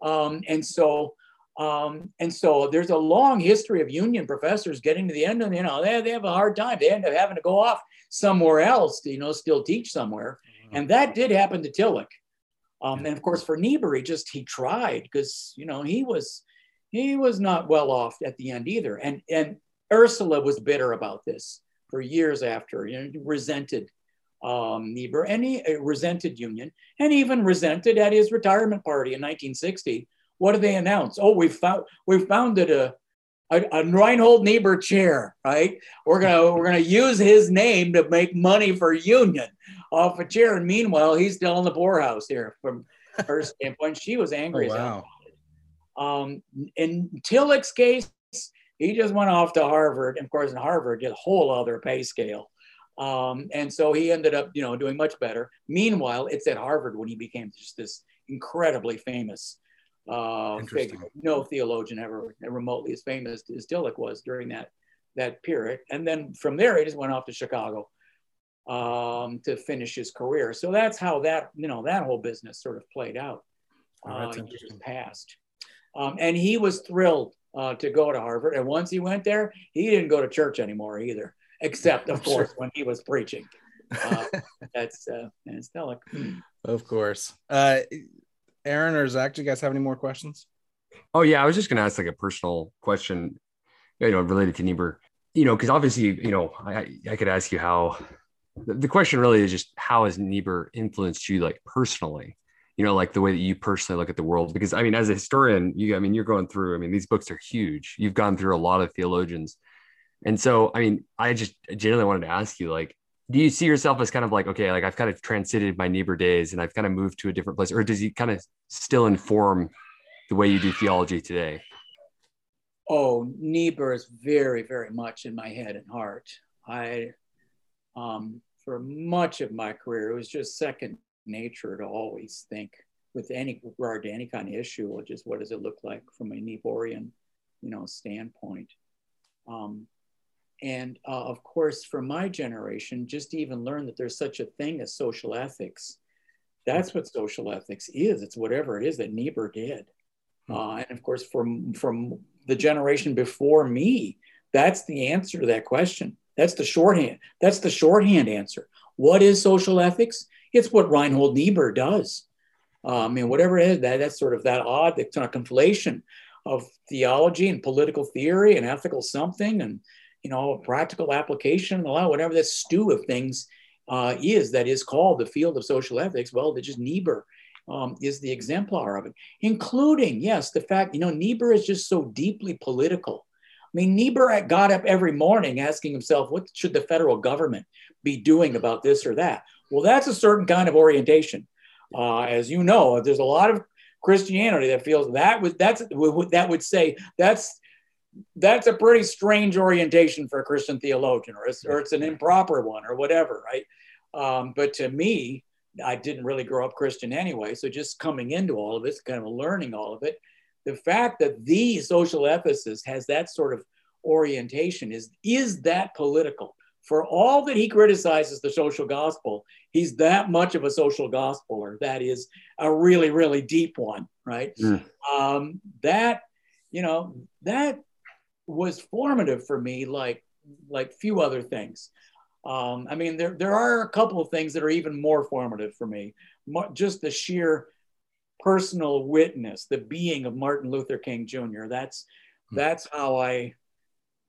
Speaker 3: um, and so um, and so there's a long history of union professors getting to the end of, you know, they, they have a hard time. They end up having to go off somewhere else to, you know, still teach somewhere. And that did happen to Tillich. Um, and of course, for Niebuhr, he just, he tried because, you know, he was, he was not well off at the end either. And, and Ursula was bitter about this for years after, you know, resented um, Niebuhr and he uh, resented Union and even resented at his retirement party in 1960 what do they announce? Oh, we found we founded a, a, a Reinhold Niebuhr chair, right? We're gonna we're gonna use his name to make money for Union off a chair. And meanwhile, he's still in the poorhouse here from her standpoint. She was angry
Speaker 2: Oh, wow.
Speaker 3: Um, in Tillich's case, he just went off to Harvard. And of course, in Harvard, a whole other pay scale. Um, and so he ended up, you know, doing much better. Meanwhile, it's at Harvard when he became just this incredibly famous uh, figure. No theologian ever remotely as famous as Tillich was during that that period. And then from there, he just went off to Chicago um, to finish his career. So that's how that you know that whole business sort of played out.
Speaker 2: Oh,
Speaker 3: Uh, years past, um, and he was thrilled uh, to go to Harvard. And once he went there, he didn't go to church anymore either, except of course when he was preaching. Uh, that's uh, that's Tillich.
Speaker 2: Of course. Uh, Aaron or Zach, do you guys have any more questions?
Speaker 4: Oh yeah, I was just gonna ask like a personal question, you know, related to Niebuhr. You know, because obviously, you know, I I could ask you how. The the question really is just how has Niebuhr influenced you, like personally? You know, like the way that you personally look at the world. Because I mean, as a historian, you, I mean, you're going through. I mean, these books are huge. You've gone through a lot of theologians, and so I mean, I just genuinely wanted to ask you, like, do you see yourself as kind of like, okay, like I've kind of transited my Niebuhr days, and I've kind of moved to a different place, or does he kind of still inform the way you do theology today?
Speaker 3: Oh, Niebuhr is very, very much in my head and heart. I, um, for much of my career, it was just second nature to always think with any regard to any kind of issue, or just what does it look like from a Niebuhrian, you know, standpoint. Um, and uh, of course, for my generation, just to even learn that there's such a thing as social ethics. That's what social ethics is. It's whatever it is that Niebuhr did. Uh, and of course, from from the generation before me, that's the answer to that question. That's the shorthand. That's the shorthand answer. What is social ethics? It's what Reinhold Niebuhr does. Uh, I mean, whatever it is, that, that's sort of that odd, that kind of conflation of theology and political theory and ethical something and, you know, a practical application and a lot, whatever this stew of things uh, is that is called the field of social ethics. Well, that just Niebuhr um, is the exemplar of it, including, yes, the fact, you know, Niebuhr is just so deeply political. I mean, Niebuhr got up every morning asking himself, what should the federal government be doing about this or that? Well, that's a certain kind of orientation. Uh, as you know, there's a lot of Christianity that feels that would that's that would say that's that's a pretty strange orientation for a Christian theologian, or it's, or it's an improper one, or whatever, right? Um, but to me, I didn't really grow up Christian anyway, so just coming into all of this, kind of learning all of it, the fact that the social ethicist has that sort of orientation is is that political? for all that he criticizes the social gospel, he's that much of a social gospeler. That is a really, really deep one, right? Mm. Um, that, you know, that was formative for me, like like few other things. Um, I mean, there there are a couple of things that are even more formative for me. Just the sheer personal witness, the being of Martin Luther King Jr. That's mm. that's how I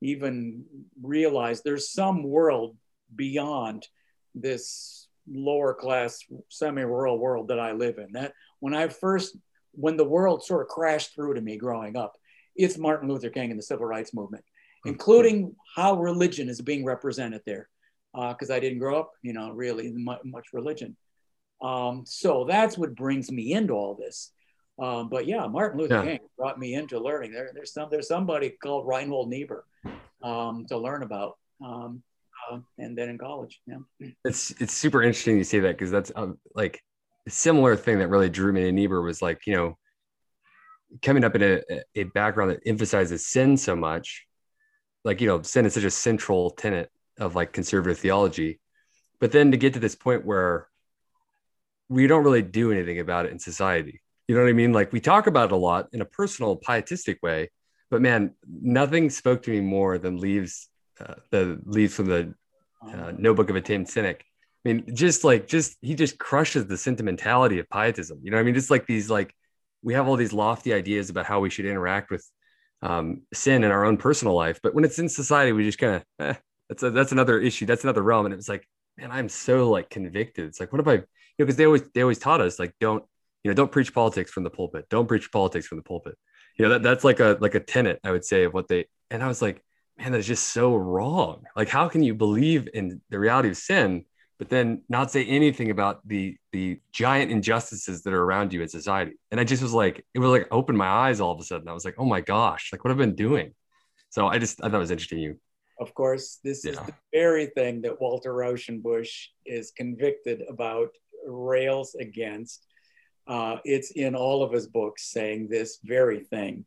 Speaker 3: even realize there's some world beyond this lower class semi-rural world that I live in. That when I first, when the world sort of crashed through to me growing up, it's Martin Luther King and the civil rights movement, hmm. including how religion is being represented there. Because uh, I didn't grow up, you know, really much, much religion. Um, so that's what brings me into all this. Um, but yeah, Martin Luther yeah. King brought me into learning. There, there's some there's somebody called Reinhold Niebuhr um, to learn about, um, uh, and then in college. Yeah,
Speaker 4: it's it's super interesting you say that because that's um, like a similar thing that really drew me to Niebuhr was like you know coming up in a, a background that emphasizes sin so much, like you know sin is such a central tenet of like conservative theology, but then to get to this point where we don't really do anything about it in society you know what I mean? Like we talk about it a lot in a personal, pietistic way, but man, nothing spoke to me more than leaves uh, the leaves from the uh, Notebook of a Tamed Cynic. I mean, just like just he just crushes the sentimentality of pietism. You know, what I mean, just like these like we have all these lofty ideas about how we should interact with um, sin in our own personal life, but when it's in society, we just kind of eh, that's a, that's another issue. That's another realm, and it was like, man, I'm so like convicted. It's like, what if I, you know, because they always they always taught us like don't you know don't preach politics from the pulpit don't preach politics from the pulpit you know that, that's like a like a tenet i would say of what they and i was like man that's just so wrong like how can you believe in the reality of sin but then not say anything about the the giant injustices that are around you in society. And i just was like it was like opened my eyes all of a sudden. I was like oh my gosh like what i've been doing? So i just i thought it was interesting you.
Speaker 3: Of course this yeah. is the very thing that walter rauschenbusch is convicted about rails against. Uh, it's in all of his books saying this very thing.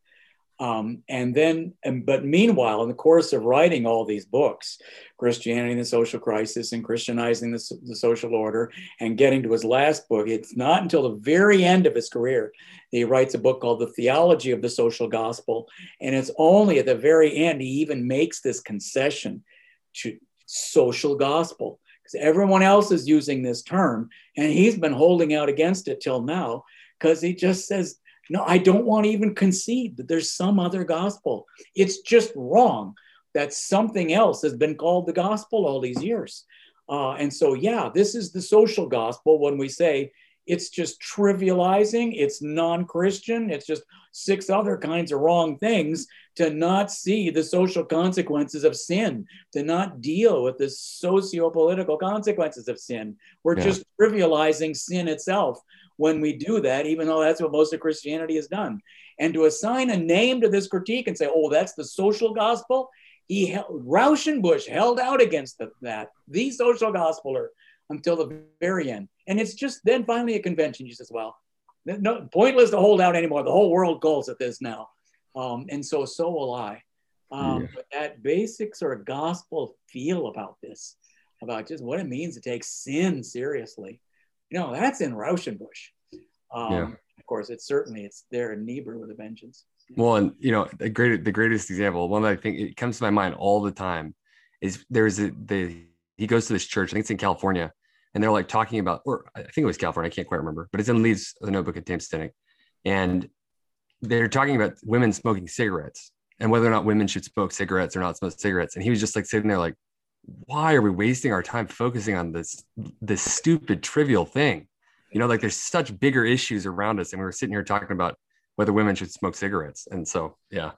Speaker 3: Um, and then, and, but meanwhile, in the course of writing all these books, Christianity and the Social Crisis and Christianizing the, the, Social Order, and getting to his last book, it's not until the very end of his career he writes a book called The Theology of the Social Gospel. And it's only at the very end he even makes this concession to social gospel because everyone else is using this term and he's been holding out against it till now because he just says no i don't want to even concede that there's some other gospel. It's just wrong that something else has been called the gospel all these years. Uh, and so yeah this is the social gospel when we say it's just trivializing it's non-christian it's just six other kinds of wrong things to not see the social consequences of sin to not deal with the socio-political consequences of sin. We're yeah. just trivializing sin itself when we do that even though that's what most of christianity has done and to assign a name to this critique and say oh that's the social gospel he held, Rauschenbusch held out against the, that the social gospeler until the very end and it's just then finally a convention. You says, well, no, pointless to hold out anymore. The whole world calls at this now. Um, and so, so will I. Um, yeah. But that basic sort of gospel feel about this, about just what it means to take sin seriously, you know, that's in Rauschenbusch. Um, yeah. Of course, it's certainly it's there in Niebuhr with a vengeance.
Speaker 4: Well, and you know, the great, the greatest example, one that I think it comes to my mind all the time, is there's a the he goes to this church. I think it's in California, and they're like talking about, or I think it was California, I can't quite remember, but it's in Leaves, the notebook of Tamed Cynic. And they're talking about women smoking cigarettes and whether or not women should smoke cigarettes or not smoke cigarettes. And he was just like sitting there like, why are we wasting our time focusing on this this stupid trivial thing? You know, like there's such bigger issues around us, and we were sitting here talking about whether women should smoke cigarettes. And so, yeah.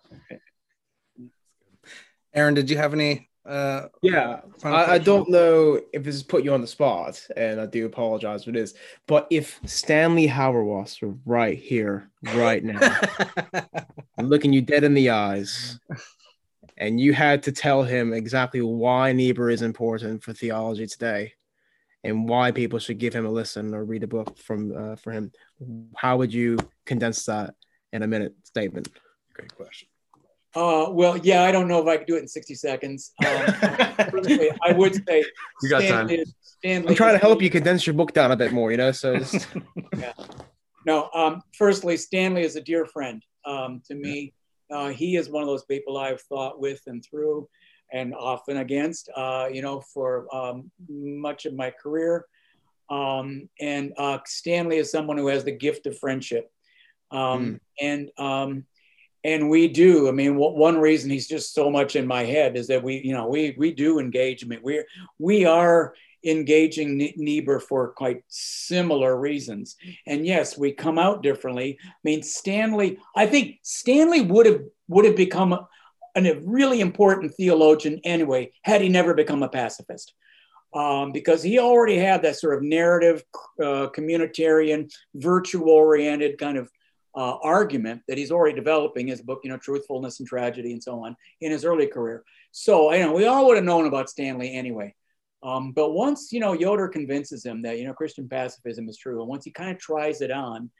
Speaker 2: Aaron, did you have any? Uh,
Speaker 5: yeah, I, I, don't know if this has put you on the spot, and I do apologize for this. But if Stanley Hauerwas were right here, right now, looking you dead in the eyes, and you had to tell him exactly why Niebuhr is important for theology today, and why people should give him a listen or read a book from uh, for him, how would you condense that in a minute statement?
Speaker 2: Great question.
Speaker 3: Uh, well, yeah, I don't know if I could do it in 60 seconds. Um, I would say
Speaker 4: you got Stanley, time.
Speaker 5: Stanley I'm trying to help you condense your book down a bit more, you know. So just...
Speaker 3: yeah. No, um, firstly, Stanley is a dear friend um, to me. Uh, he is one of those people I've thought with and through, and often against. Uh, you know, for um, much of my career. Um, and uh, Stanley is someone who has the gift of friendship, mm. and um, and we do. I mean, one reason he's just so much in my head is that we, you know, we we do engagement. We we are engaging Niebuhr for quite similar reasons. And yes, we come out differently. I mean, Stanley. I think Stanley would have would have become a, a really important theologian anyway had he never become a pacifist. Um, because he already had that sort of narrative, uh, communitarian, virtue oriented kind of uh, argument that he's already developing his book, you know, Truthfulness and Tragedy and so on in his early career. So, you know, we all would have known about Stanley anyway. Um, but once, you know, Yoder convinces him that, you know, Christian pacifism is true, and once he kind of tries it on,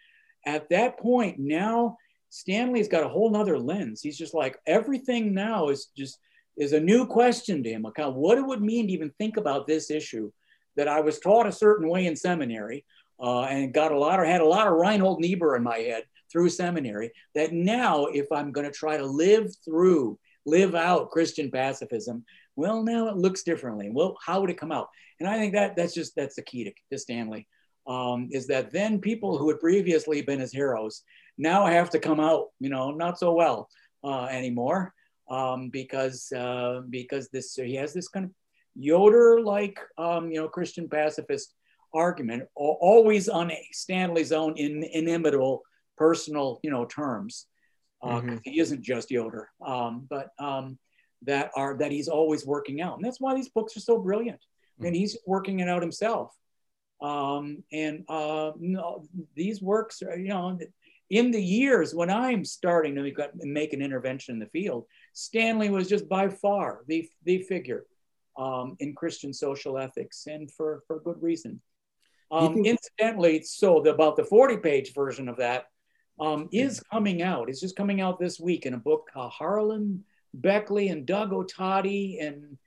Speaker 3: at that point, now Stanley's got a whole nother lens. He's just like, everything now is just, is a new question to him. Like, what it would mean to even think about this issue that I was taught a certain way in seminary uh, and got a lot or had a lot of Reinhold Niebuhr in my head through seminary that now if i'm going to try to live through live out christian pacifism well now it looks differently well how would it come out and i think that that's just that's the key to, to stanley um, is that then people who had previously been his heroes now have to come out you know not so well uh, anymore um, because uh, because this he has this kind of Yoder like um, you know Christian pacifist argument always on Stanley's own in, inimitable personal, you know, terms. Uh, mm-hmm. He isn't just Yoder, um, but um, that are that he's always working out, and that's why these books are so brilliant. Mm-hmm. And he's working it out himself. Um, and uh, no, these works are, you know, in the years when I'm starting to make, make an intervention in the field, Stanley was just by far the the figure um, in Christian social ethics, and for for good reason. Um, incidentally, so the, about the 40 page version of that um, is coming out. It's just coming out this week in a book. Uh, Harlan Beckley and Doug Ottati and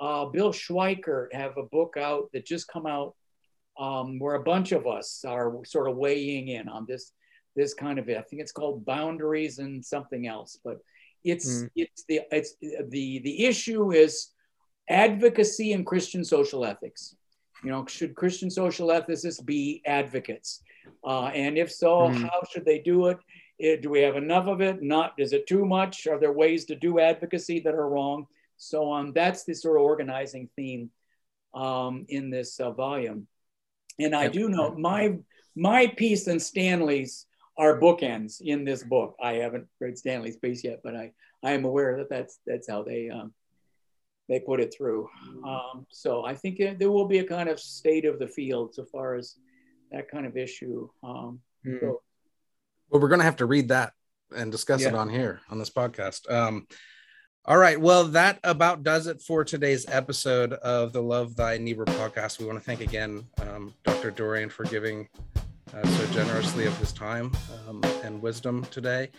Speaker 3: uh, Bill Schweiker have a book out that just come out um, where a bunch of us are sort of weighing in on this this kind of. I think it's called Boundaries and something else, but it's mm. it's the it's the the issue is advocacy in Christian social ethics. You know, should Christian social ethicists be advocates? Uh, and if so, mm. how should they do it? It? Do we have enough of it? Not, is it too much? Are there ways to do advocacy that are wrong? So on. That's the sort of organizing theme um, in this uh, volume. And I do know my my piece and Stanley's are bookends in this book. I haven't read Stanley's piece yet, but I I am aware that that's that's how they um, they put it through. Um, so I think there will be a kind of state of the field so far as that kind of issue. Um, mm.
Speaker 2: Well, we're going to have to read that and discuss yeah. it on here on this podcast. Um, all right. Well, that about does it for today's episode of the Love Thy Niebuhr podcast. We want to thank again um, Dr. Dorrien for giving uh, so generously of his time um, and wisdom today.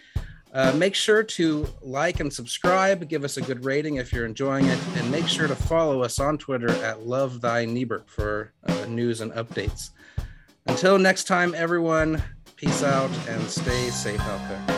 Speaker 2: Uh, make sure to like and subscribe, give us a good rating if you're enjoying it, and make sure to follow us on Twitter at Love Thy Niebuhr for uh, news and updates. Until next time, everyone, peace out and stay safe out there.